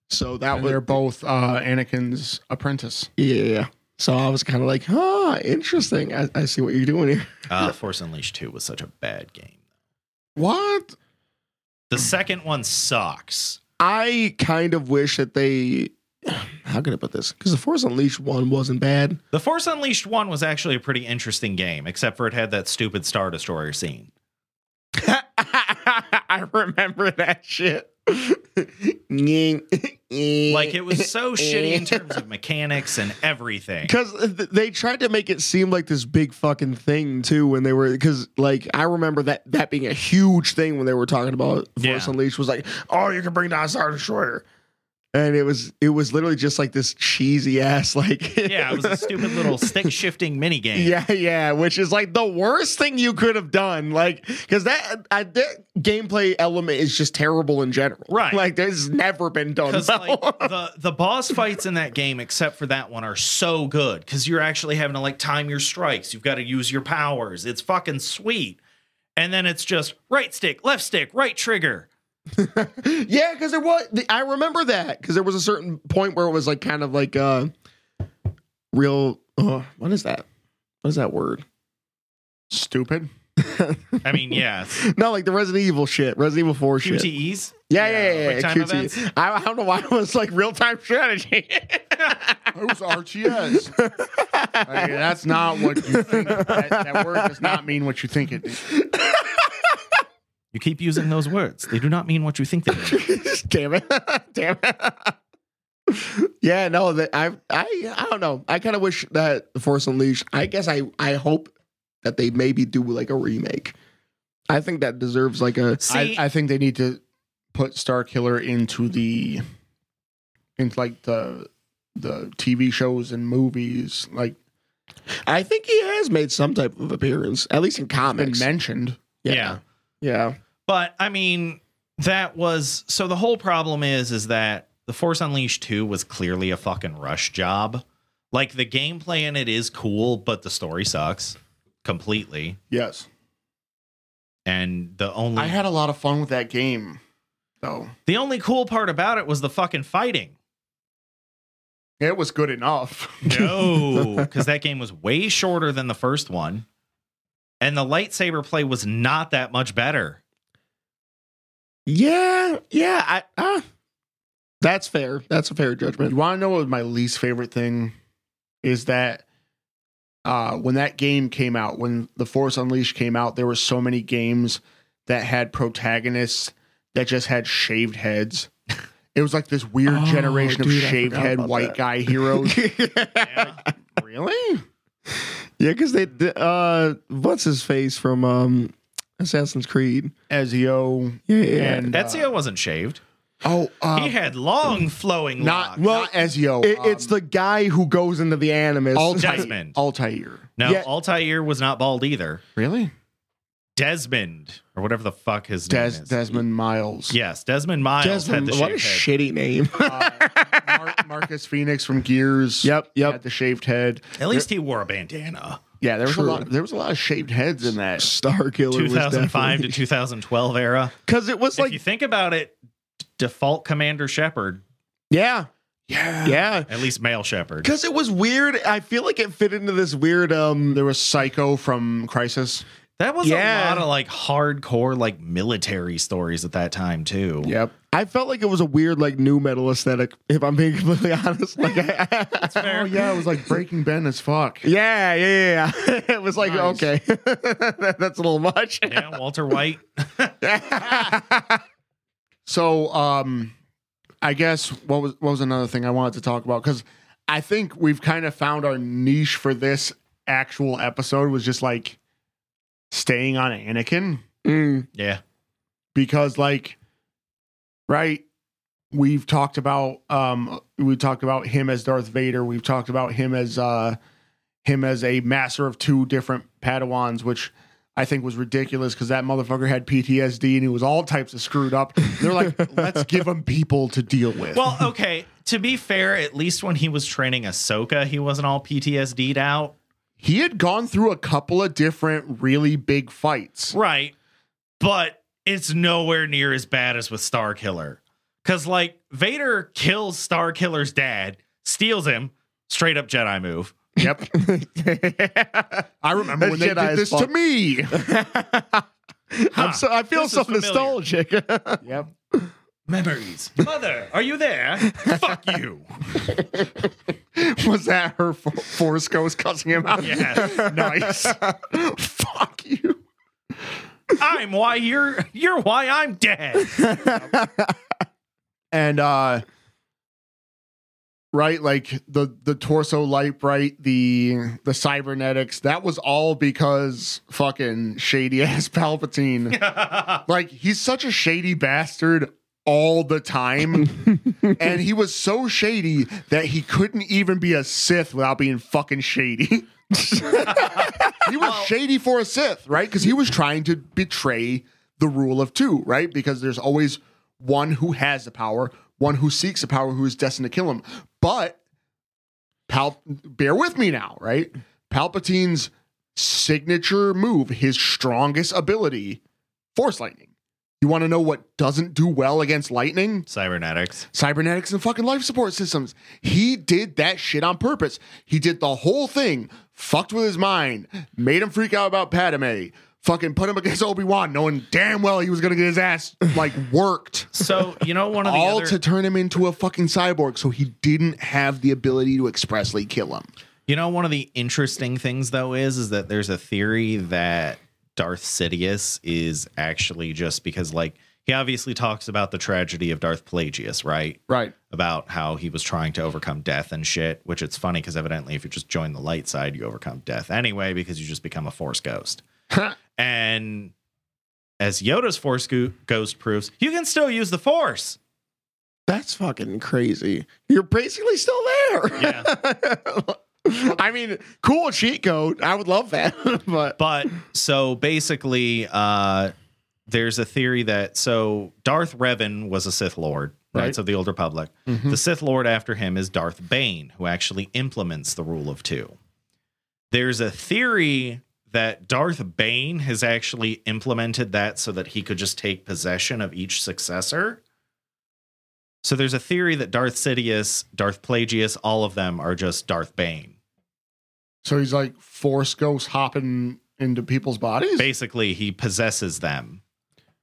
So that And was they're both uh, Anakin's apprentice. yeah, yeah. yeah. So I was kind of like, huh, interesting. I, I see what you're doing here. Uh, Force Unleashed 2 was such a bad game. What? The second one sucks. I kind of wish that they. How can I put this? Because the Force Unleashed one wasn't bad. The Force Unleashed 1 was actually a pretty interesting game, except for it had that stupid Star Destroyer scene. I remember that shit. Like, it was so shitty in terms of mechanics and everything. because they tried to make it seem like this big fucking thing too when they were because like I remember that that being a huge thing when they were talking about Force Yeah. Unleashed was like oh you can bring down Star Destroyer and it was it was literally just like this cheesy ass like Yeah, it was a stupid little stick shifting mini game. Yeah, yeah, which is like the worst thing you could have done. Like, because that, uh, that gameplay element is just terrible in general. Right. Like, there's never been done well. like the the boss fights in that game, except for that one, are so good because you're actually having to like time your strikes. You've got to use your powers. It's fucking sweet. And then it's just right stick, left stick, right trigger. yeah, because there was. I remember that because there was a certain point where it was like kind of like uh, real. Uh, what is that? what is that word? Stupid. I mean, yeah, it's No, like the Resident Evil shit, Resident Evil 4 shit. QTEs. Yeah, yeah, yeah, yeah. Quick time QT. events? I, I don't know why it was like real time strategy. It was RTS. Like, that's not what you think. That, that word does not mean what you think it is. You keep using those words. They do not mean what you think they mean. Damn it. Damn it. yeah, no, that I I I don't know. I kind of wish that the Force Unleashed. I guess I I hope that they maybe do like a remake. I think that deserves like a See, I, I think they need to put Starkiller into the into like the the TV shows and movies. Like I think he has made some type of appearance, at least in been comics. mentioned. yeah. yeah. But I mean, that was so the whole problem is is that the Force Unleashed 2 was clearly a fucking rush job. Like the gameplay in it is cool, but the story sucks completely. Yes. And the only I had a lot of fun with that game though. the only cool part about it was the fucking fighting. It was good enough. No, because that game was way shorter than the first one. And the lightsaber play was not that much better. Yeah, yeah. I uh, that's fair. That's a fair judgment. You want to know what my least favorite thing is that uh, when that game came out, when The Force Unleashed came out, there were so many games that had protagonists that just had shaved heads. It was like this weird Oh, generation dude, of shaved head white that. guy heroes. Yeah. really? Yeah, because they uh, what's his face from um Assassin's Creed? Ezio Yeah, yeah. and Ezio wasn't shaved. oh, uh, he had long flowing not locks. well, not Ezio. It- it's um, the guy who goes into the Animus. Altair. Desmond. Altair. No, Yeah. Altair was not bald either. Really? Desmond, or whatever the fuck his Des- name is. Desmond Miles. Yes, Desmond Miles Desmond, had the what a head. shitty name. Uh, Mar- Marcus Fenix from Gears. Yep, yep. Had the shaved head. At least he wore a bandana. Yeah, there was True. a lot. There was a lot of shaved heads in that. Starkiller 2005 to 2012 era. because it was like if like you think about it, default Commander Shepard, yeah, Yeah, yeah. at least male Shepard. Because it was weird. I feel like it fit into this weird. um There was Psycho from Crysis. That was Yeah. a lot of like hardcore like military stories at that time too. Yep. I felt like it was a weird like nu metal aesthetic. If I'm being completely honest, like I, Oh yeah, it was like Breaking Ben as fuck. yeah, yeah, yeah, yeah. It was like Nice. okay, That- that's a little much. Yeah, Walter White. So, um, I guess what was what was another thing I wanted to talk about because I think we've kind of found our niche for this actual episode was just like staying on Anakin. Mm, Yeah. because like right we've talked about um we talked about him as Darth Vader we've talked about him as uh him as a master of two different padawans which I think was ridiculous because that motherfucker had PTSD and he was all types of screwed up. They're like, let's give him people to deal with. Well, okay. To be fair, at least when he was training Ahsoka, he wasn't all PTSD'd out. he had gone through a couple of different really big fights. Right. But it's nowhere near as bad as with Starkiller. Cause like Vader kills Starkiller's dad, steals him, straight up Jedi move. Yep. I remember That when they did is this to fuck- me. I'm so I feel this so nostalgic. yep. Memories. Mother, are you there? Fuck you. Was that her fo- Force Ghost cussing him out? Yes. nice. Fuck you. I'm why you're you're why I'm dead. And uh right, like the the torso light bright, the the cybernetics, that was all because fucking shady ass Palpatine. like he's such a shady bastard all the time. and he was so shady that he couldn't even be a Sith without being fucking shady. He was shady for a Sith, right? Because he was trying to betray the rule of two, right? Because there's always one who has the power, one who seeks the power, who is destined to kill him. But Pal, bear with me now, right? Palpatine's signature move, his strongest ability, Force lightning. You want to know what doesn't do well against lightning? Cybernetics. Cybernetics and fucking life support systems. He did that shit on purpose. He did the whole thing, fucked with his mind, made him freak out about Padme, fucking put him against Obi Wan, knowing damn well he was gonna get his ass like worked. So you know one of the All other, to turn him into a fucking cyborg, so he didn't have the ability to expressly kill him. You know, one of the interesting things though is is that there's a theory that Darth Sidious is actually just because like he obviously talks about the tragedy of Darth Plagueis, right? Right. About how he was trying to overcome death and shit, which it's funny because evidently if you just join the light side, you overcome death anyway because you just become a force ghost. and as Yoda's force go- ghost proves, you can still use the force. That's fucking crazy. You're basically still there. Yeah. I mean, cool cheat code. I would love that. but but so basically uh there's a theory that so Darth Revan was a Sith Lord, right? Right. So the Old Republic. The Sith Lord after him is Darth Bane, who actually implements the rule of two. There's a theory that Darth Bane has actually implemented that so that he could just take possession of each successor. So there's a theory that Darth Sidious, Darth Plagueis, all of them are just Darth Bane. So he's like force ghost hopping into people's bodies. basically he possesses them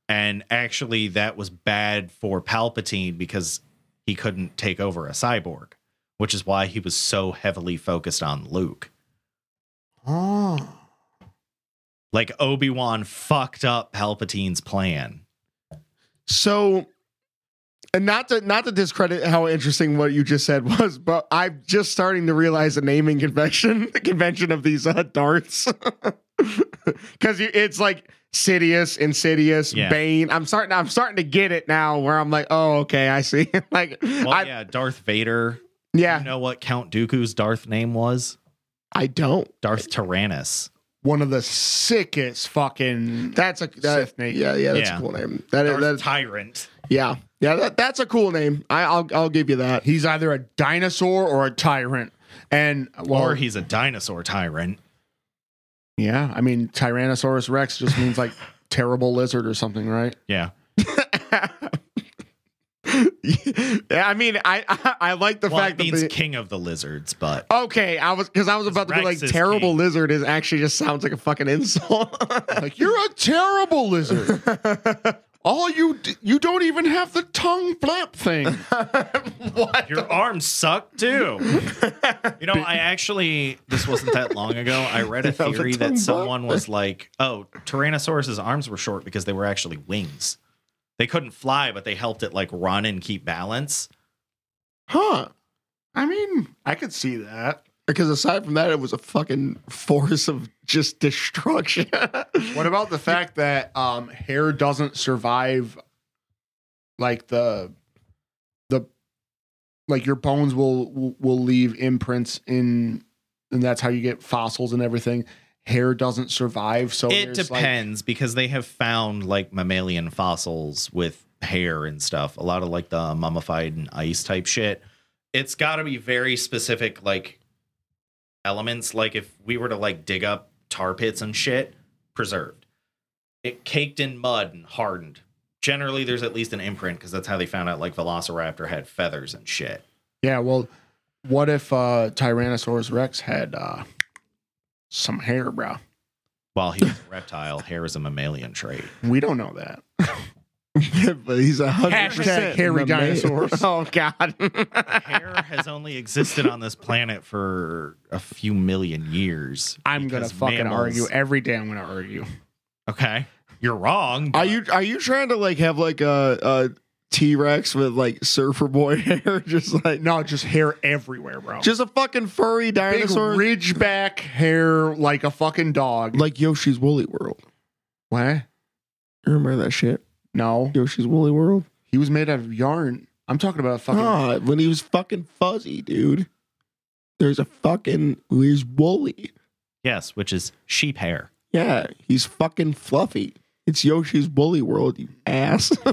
and actually that was bad for palpatine because he couldn't take over a cyborg which is why he was so heavily focused on luke Oh. like obi-wan fucked up palpatine's plan so and not to not to discredit how interesting what you just said was, but I'm just starting to realize the naming convention the convention of these uh, darts. Cause it's like Sidious, Insidious, Yeah. Bane. I'm starting I'm starting to get it now where I'm like, oh, okay, I see. like well I, yeah darth vader yeah, you know what count dooku's darth name was I don't. darth tyrannus One of the sickest fucking That's a that, Sith name. yeah, yeah, that's Yeah. a cool name. That is darth that's tyrant yeah. Yeah, that, that's a cool name. I, I'll I'll give you that. He's either a dinosaur or a tyrant. And well, or he's a dinosaur tyrant yeah, I mean Tyrannosaurus Rex just means like terrible lizard or something, right? yeah yeah, I mean, I I, I like the well fact it that means the, king of the lizards but okay, I was because I was about to be like terrible king. lizard is actually just sounds like a fucking insult. Like you're a terrible lizard. All you d- you don't even have the tongue flap thing. what? Your arms suck too. you know, I actually this wasn't that long ago. I read a Have a theory tongue that someone was like, "Oh, Tyrannosaurus's arms were short because they were actually wings. They couldn't fly, but they helped it like run and keep balance." Huh? I mean, I could see that. Because aside from that, it was a fucking force of just destruction. What about the fact that um hair doesn't survive like the the like your bones will will- will leave imprints in and that's how you get fossils and everything. Hair doesn't survive, so it there's, like- depends because they have found like mammalian fossils with hair and stuff. A lot of like the mummified and ice type shit. It's got to be very specific like elements. Like if we were to like dig up tar pits and shit, preserved. It caked in mud and hardened. Generally, there's at least an imprint because that's how they found out like Velociraptor had feathers and shit. Yeah, well, what if uh Tyrannosaurus Rex had uh some hair, bro? While he was a reptile, hair is a mammalian trait. We don't know that. but he's a hundred percent hairy the dinosaurs. Oh god. hair has only existed on this planet for a few million years. I'm gonna fucking mammals- argue every day. I'm gonna argue. Okay, you're wrong. Are you are you trying to like have like a, a T Rex with like surfer boy hair, just like No, just hair everywhere, bro. just a fucking furry big dinosaur, ridgeback hair like a fucking dog. like Yoshi's Woolly World. what? You remember that shit? No, Yoshi's Woolly World. he was made out of yarn. I'm talking about fucking. Ah, when he was fucking fuzzy, dude. There's a fucking he's woolly. yes, which is sheep hair. Yeah, he's fucking fluffy. It's Yoshi's Woolly World, you ass.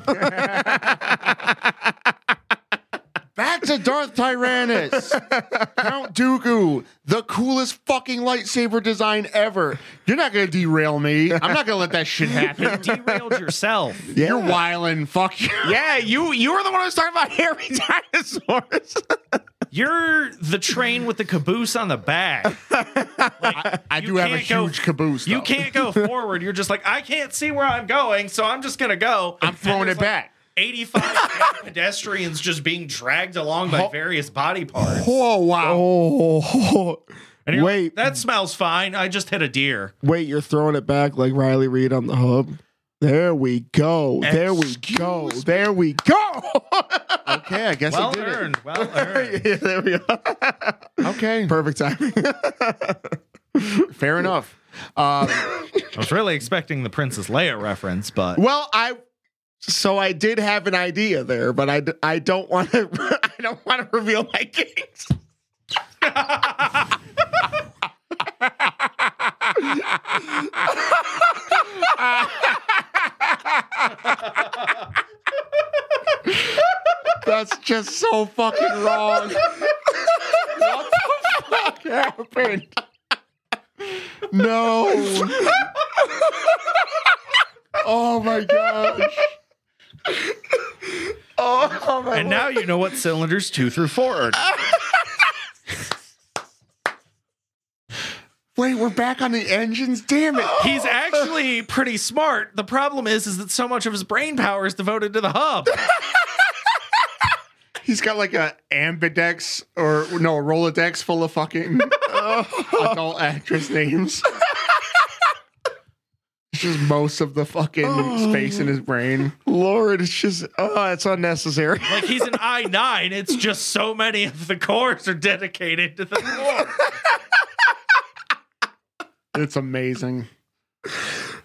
Back to Darth Tyrannus. Count Dooku, the coolest fucking lightsaber design ever. You're not gonna derail me. I'm not gonna let that shit happen. You Derailed yourself. You're wildin'. Fuck you. Yeah, you you were the one who was talking about hairy dinosaurs. You're the train with the caboose on the back. Like, I you do have a can't go- huge caboose. You can't go forward. You're just like, I can't see where I'm going, so I'm just gonna go. I'm throwing it like back. 85 pedestrians just being dragged along by various body parts. Oh wow. Oh, And you're like, wait, that smells fine. I just hit a deer. wait, you're throwing it back like Riley Reid on the hub. There we go. There we go. Excuse There we go. Okay, I guess I Well did earned. Well earned. yeah, there we go. Okay, Perfect timing. fair enough. Um, I was really expecting the Princess Leia reference, but well, I so I did have an idea there, but I, I don't want to I don't want to reveal my kinks. that's just so fucking wrong. what the fuck happened? No. oh my gosh. Oh my and now you know what cylinders two through four are. Wait, we're back on the engines. Damn it. He's actually pretty smart. The problem is, is that so much of his brain power is devoted to the hub. He's got like a ambidex or no, a Rolodex full of fucking uh, adult actress names. It's just most of the fucking space in his brain. Lord, it's just oh, it's unnecessary. Like he's an I nine. It's just so many of the cores are dedicated to the floor. It's amazing.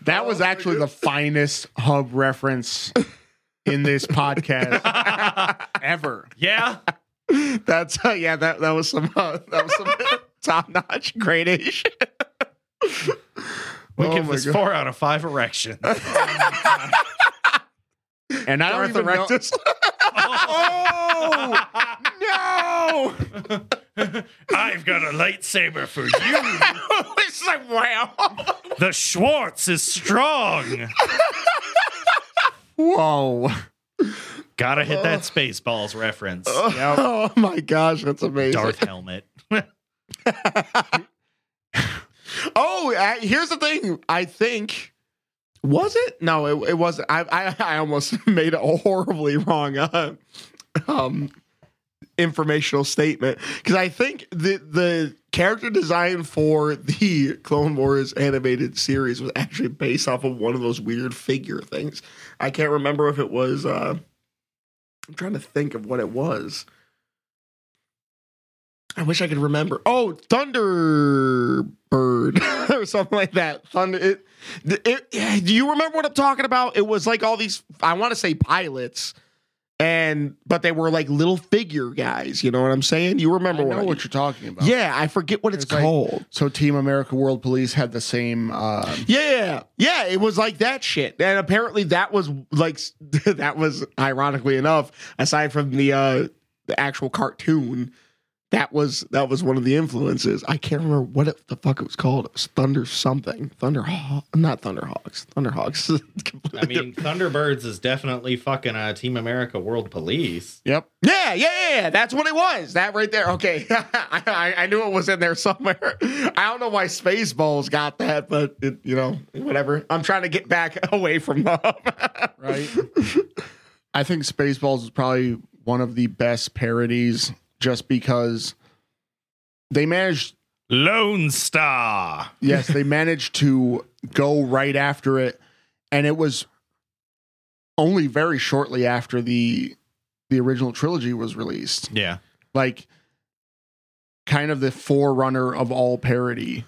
That was actually the finest hub reference in this podcast ever. Yeah. That's uh, yeah, that that was some uh, that was some top notch gradish. We Oh give this God. four out of five erections. And I don't Darth even know. Erectus. Oh no! I've got a lightsaber for you. it's like wow. The Schwartz is strong. Whoa! Gotta hit that oh. Spaceballs reference. Oh, oh my gosh, that's amazing. Darth helmet. Oh, I, here's the thing. I think was it? No, it, it wasn't. I, I I almost made a horribly wrong uh, um informational statement because I think the the character design for the Clone Wars animated series was actually based off of one of those weird figure things. I can't remember if it was. uh I'm trying to think of what it was. I wish I could remember. Oh, Thunderbird or something like that. Thunder. It, it, do you remember what I'm talking about? It was like all these. I want to say pilots, and but they were like little figure guys. You know what I'm saying? You I remember know what? what I, you're talking about. yeah, I forget what it's, It's like- called. So Team America World Police had the same. Uh, Yeah, yeah, it was like that shit, and apparently that was like that was ironically enough, aside from the uh the actual cartoon, that was that was one of the influences. I can't remember what it, the fuck it was called. It was Thunder something, Thunder Haw- not Thunderhawks, Thunderhawks. I mean, Thunderbirds is definitely fucking uh, Team America World Police. yep. yeah, yeah, yeah, yeah, that's what it was. That right there. Okay, I, I, I knew it was in there somewhere. I don't know why Spaceballs got that, but it, you know, whatever. I'm trying to get back away from them. Right. I think Spaceballs is probably one of the best parodies, just because they managed. Lone Starr. Yes, they managed to go right after it, and it was only very shortly after the the original trilogy was released. Yeah. Like, kind of the forerunner of all parody.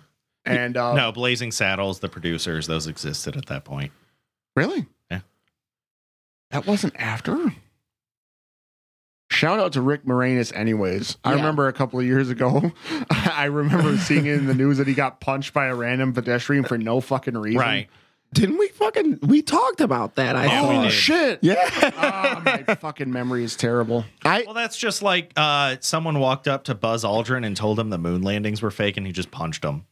And uh, no, Blazing Saddles, the producers, those existed at that point. Really? Yeah. That wasn't after? Shout out to Rick Moranis, anyways. I Yeah. remember a couple of years ago, I remember seeing it in the news that he got punched by a random pedestrian for no fucking reason. Right. Didn't we fucking we talked about that? I Yeah, we thought. shit. Yeah. oh, my fucking memory is terrible. I Well, that's just like uh, someone walked up to Buzz Aldrin and told him the moon landings were fake, and he just punched him.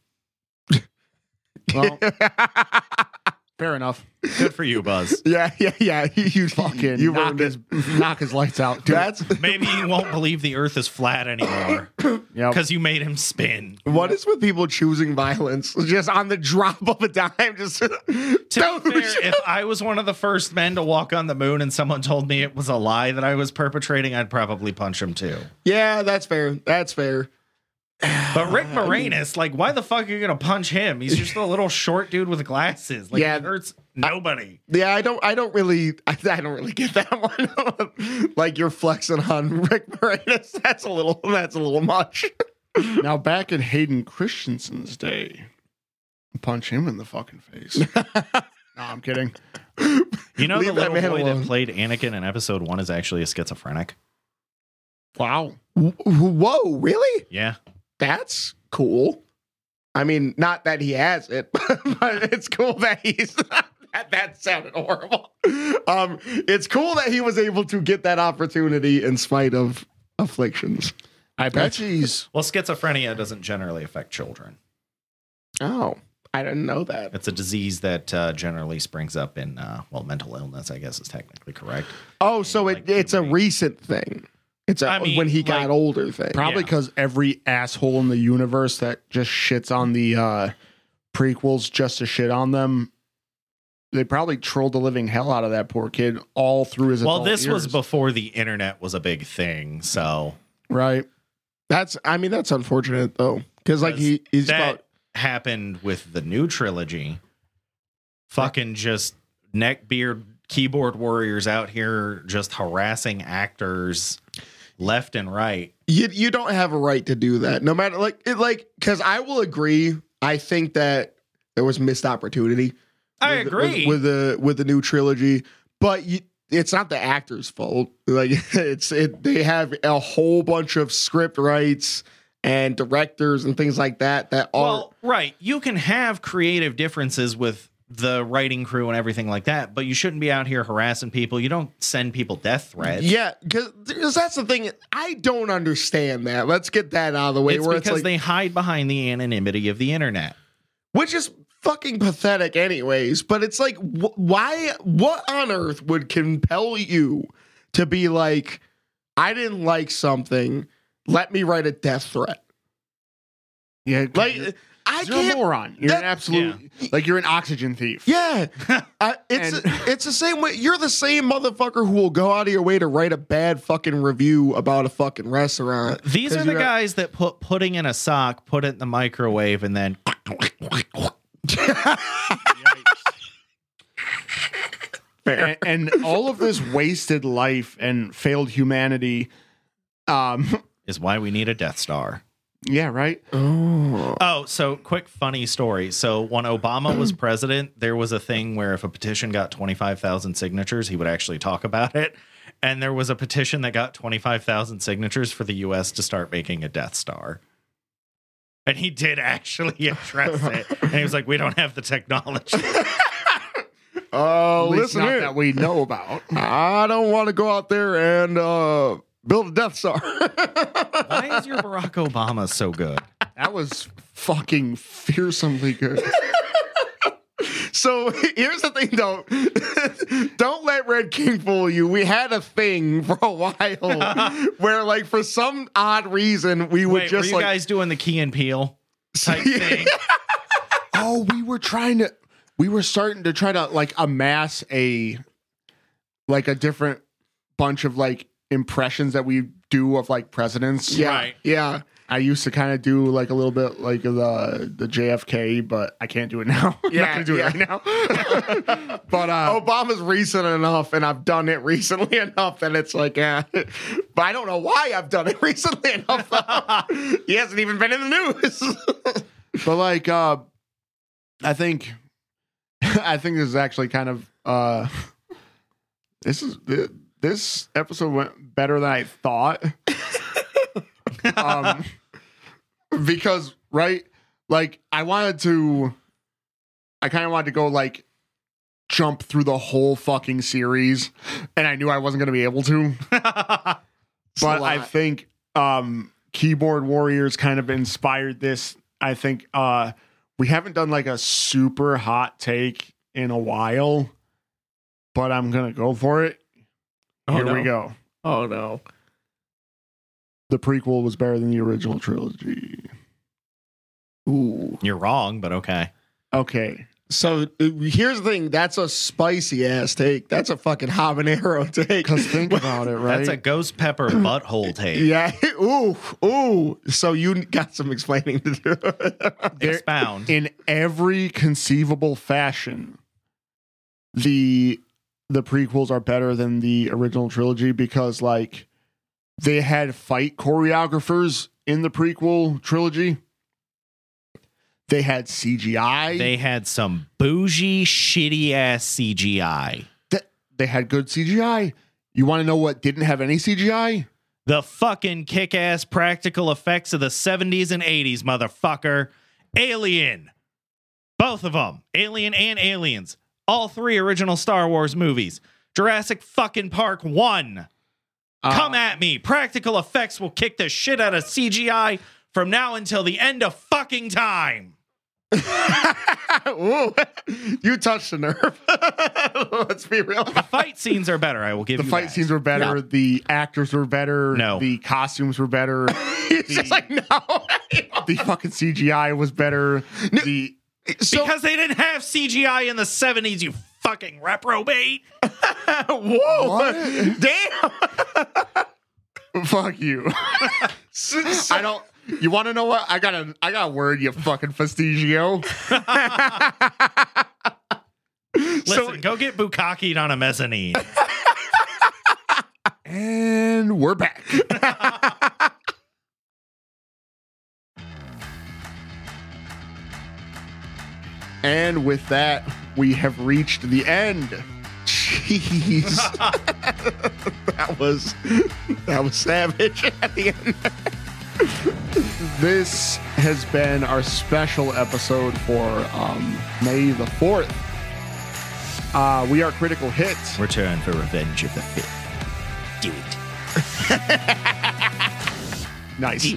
Well, fair enough. Good for you, Buzz. yeah, yeah, yeah. You Fucking you knock his, knock his lights out. Dude. That's Maybe he won't believe the Earth is flat anymore Yep. because you made him spin. what is with people choosing violence just on the drop of a dime? Just To be fair, if I was one of the first men to walk on the moon and someone told me it was a lie that I was perpetrating, I'd probably punch him too. yeah, that's fair. That's fair. But Rick Moranis, like, why the fuck are you gonna punch him? He's just a little short dude with glasses. Like, Yeah. he hurts nobody. Yeah, I don't. I don't really. I, I don't really get that one. like you're flexing on Rick Moranis. That's a little. That's a little much. now back in Hayden Christensen's day, punch him in the fucking face. no, I'm kidding. You know, Leave the that little man boy alone. that played Anakin in Episode One is actually a schizophrenic. Wow. Wh- Whoa, really? Yeah, That's cool. I mean, not that he has it, but it's cool that he's. that, that sounded horrible. Um, it's cool that he was able to get that opportunity in spite of afflictions. I bet he's. well, schizophrenia doesn't generally affect children. Oh, I didn't know that. It's a disease that uh, generally springs up in, uh, well, mental illness. I guess is technically correct. Oh, so it, Like it's a recent thing. It's a I mean, when he got like- older thing. Probably Yeah. because every asshole in the universe that just shits on the uh, prequels just to shit on them, they probably trolled the living hell out of that poor kid all through his. Well, adult this was before the internet was a big thing, so right. That's I mean that's unfortunate though because like he he's that about happened with the new trilogy. Fucking just neckbeard keyboard warriors out here just harassing actors left and right. you you don't have a right to do that no matter like it like because I will agree I think that there was missed opportunity. I with- agree. with, with the with the new trilogy, but you, it's not the actor's fault. Like it's it they have a whole bunch of script rights and directors and things like that that are well, right. You can have creative differences with the writing crew and everything like that, but you shouldn't be out here harassing people. You don't send people death threats. Yeah, because that's the thing. I don't understand that. Let's get that out of the way. It's where because it's like, they hide behind the anonymity of the internet. which is fucking pathetic, anyways. But it's like, wh- why? What on earth would compel you to be like, I didn't like something. Let me write a death threat. Yeah. Like, you're, I you're a can't. moron. You're an that- absolute. Like you're an oxygen thief. Yeah, I, it's And- it's the same way. You're the same motherfucker who will go out of your way to write a bad fucking review about a fucking restaurant. These 'Cause are the you have- guys that put pudding in a sock, put it in the microwave, and then and, and all of this wasted life and failed humanity. Um. is why we need a Death Star. Yeah. Right. Oh, Oh, so quick funny story. So when Obama was president, there was a thing where if a petition got 25,000 signatures, he would actually talk about it. And there was a petition that got 25,000 signatures for the US to start making a Death Star. And he did actually address it. And he was like, "We don't have the technology." oh, At least listen not here. that we know about. I don't want to go out there and uh, build a Death Star. Why is your Barack Obama so good? That was fucking fearsomely good. so here's the thing, though. don't let Red King fool you. We had a thing for a while where, like, for some odd reason, we would Wait, were just you like. guys doing the Key and Peele type thing? oh, we were trying to. We were starting to try to like amass a, like a different bunch of like impressions that we do of like presidents. yeah, Right. yeah. I used to kind of do like a little bit like the the JFK, but I can't do it now. I'm not gonna do yeah. it right now. but uh, Obama's recent enough, and I've done it recently enough that it's like, yeah. But I don't know why I've done it recently enough. he hasn't even been in the news. but like uh i think i think this is actually kind of uh this is th- this episode went better than i thought um because right like i wanted to i kind of wanted to go like jump through the whole fucking series, and I knew I wasn't going to be able to. but I think um, Keyboard Warriors kind of inspired this. I think uh, we haven't done like a super hot take in a while, but I'm gonna go for it. Oh, Here no. we go. Oh no. The prequel was better than the original trilogy. Ooh. You're wrong, but okay. Okay. So uh, here's the thing. That's a spicy ass take. That's a fucking habanero take. Because think about it, right? That's a ghost pepper butthole take. Yeah. Ooh. Ooh. So you got some explaining to do. Expound. in every conceivable fashion the the prequels are better than the original trilogy because like they had fight choreographers in the prequel trilogy they had cgi They had some bougie, shitty ass CGI. Th- they had good cgi you want to know what didn't have any cgi The fucking kick ass practical effects of the 70s and 80s, motherfucker. Alien. Both of them. Alien and Aliens. All three original Star Wars movies. Jurassic fucking Park 1. Uh, Come at me. Practical effects will kick the shit out of CGI from now until the end of fucking time. Ooh. You touched a nerve. Let's be real. The fight scenes are better. I will give the fight that. scenes were better the actors were better No. the costumes were better He's just like, no. the fucking cgi was better the so, because they didn't have CGI in the 70s, you fucking reprobate. whoa. What? Damn. Fuck you. I don't. You want to know what? I got a. I got a word. You fucking fastigio. Listen, go get bukakied on a mezzanine. And we're back. And with that, we have reached the end. Jeez, that was that was savage at the end. this has been our special episode for um, May the fourth. Uh, we are Critical Hits. Return for Revenge of the Fifth. Do it. Nice.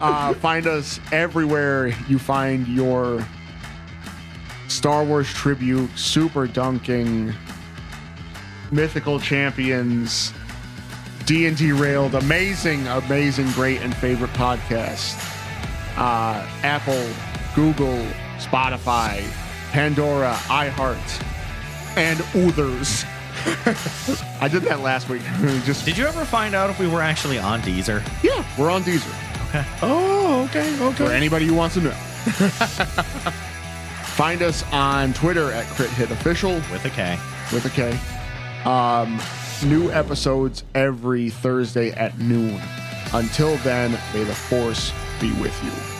uh, find us everywhere you find your Star Wars tribute, super dunking, mythical champions, D and D railed, amazing, amazing, great and favorite podcast. Uh, Apple, Google, Spotify, Pandora, iHeart, and others. I did that last week. Just Did you ever find out if we were actually on Deezer? yeah, we're on Deezer. Okay. Oh, okay, okay. for anybody who wants to know. Find us on Twitter at Crit Hit Official With a K. with a K. Um, new episodes every Thursday at noon. Until then, may the force be with you.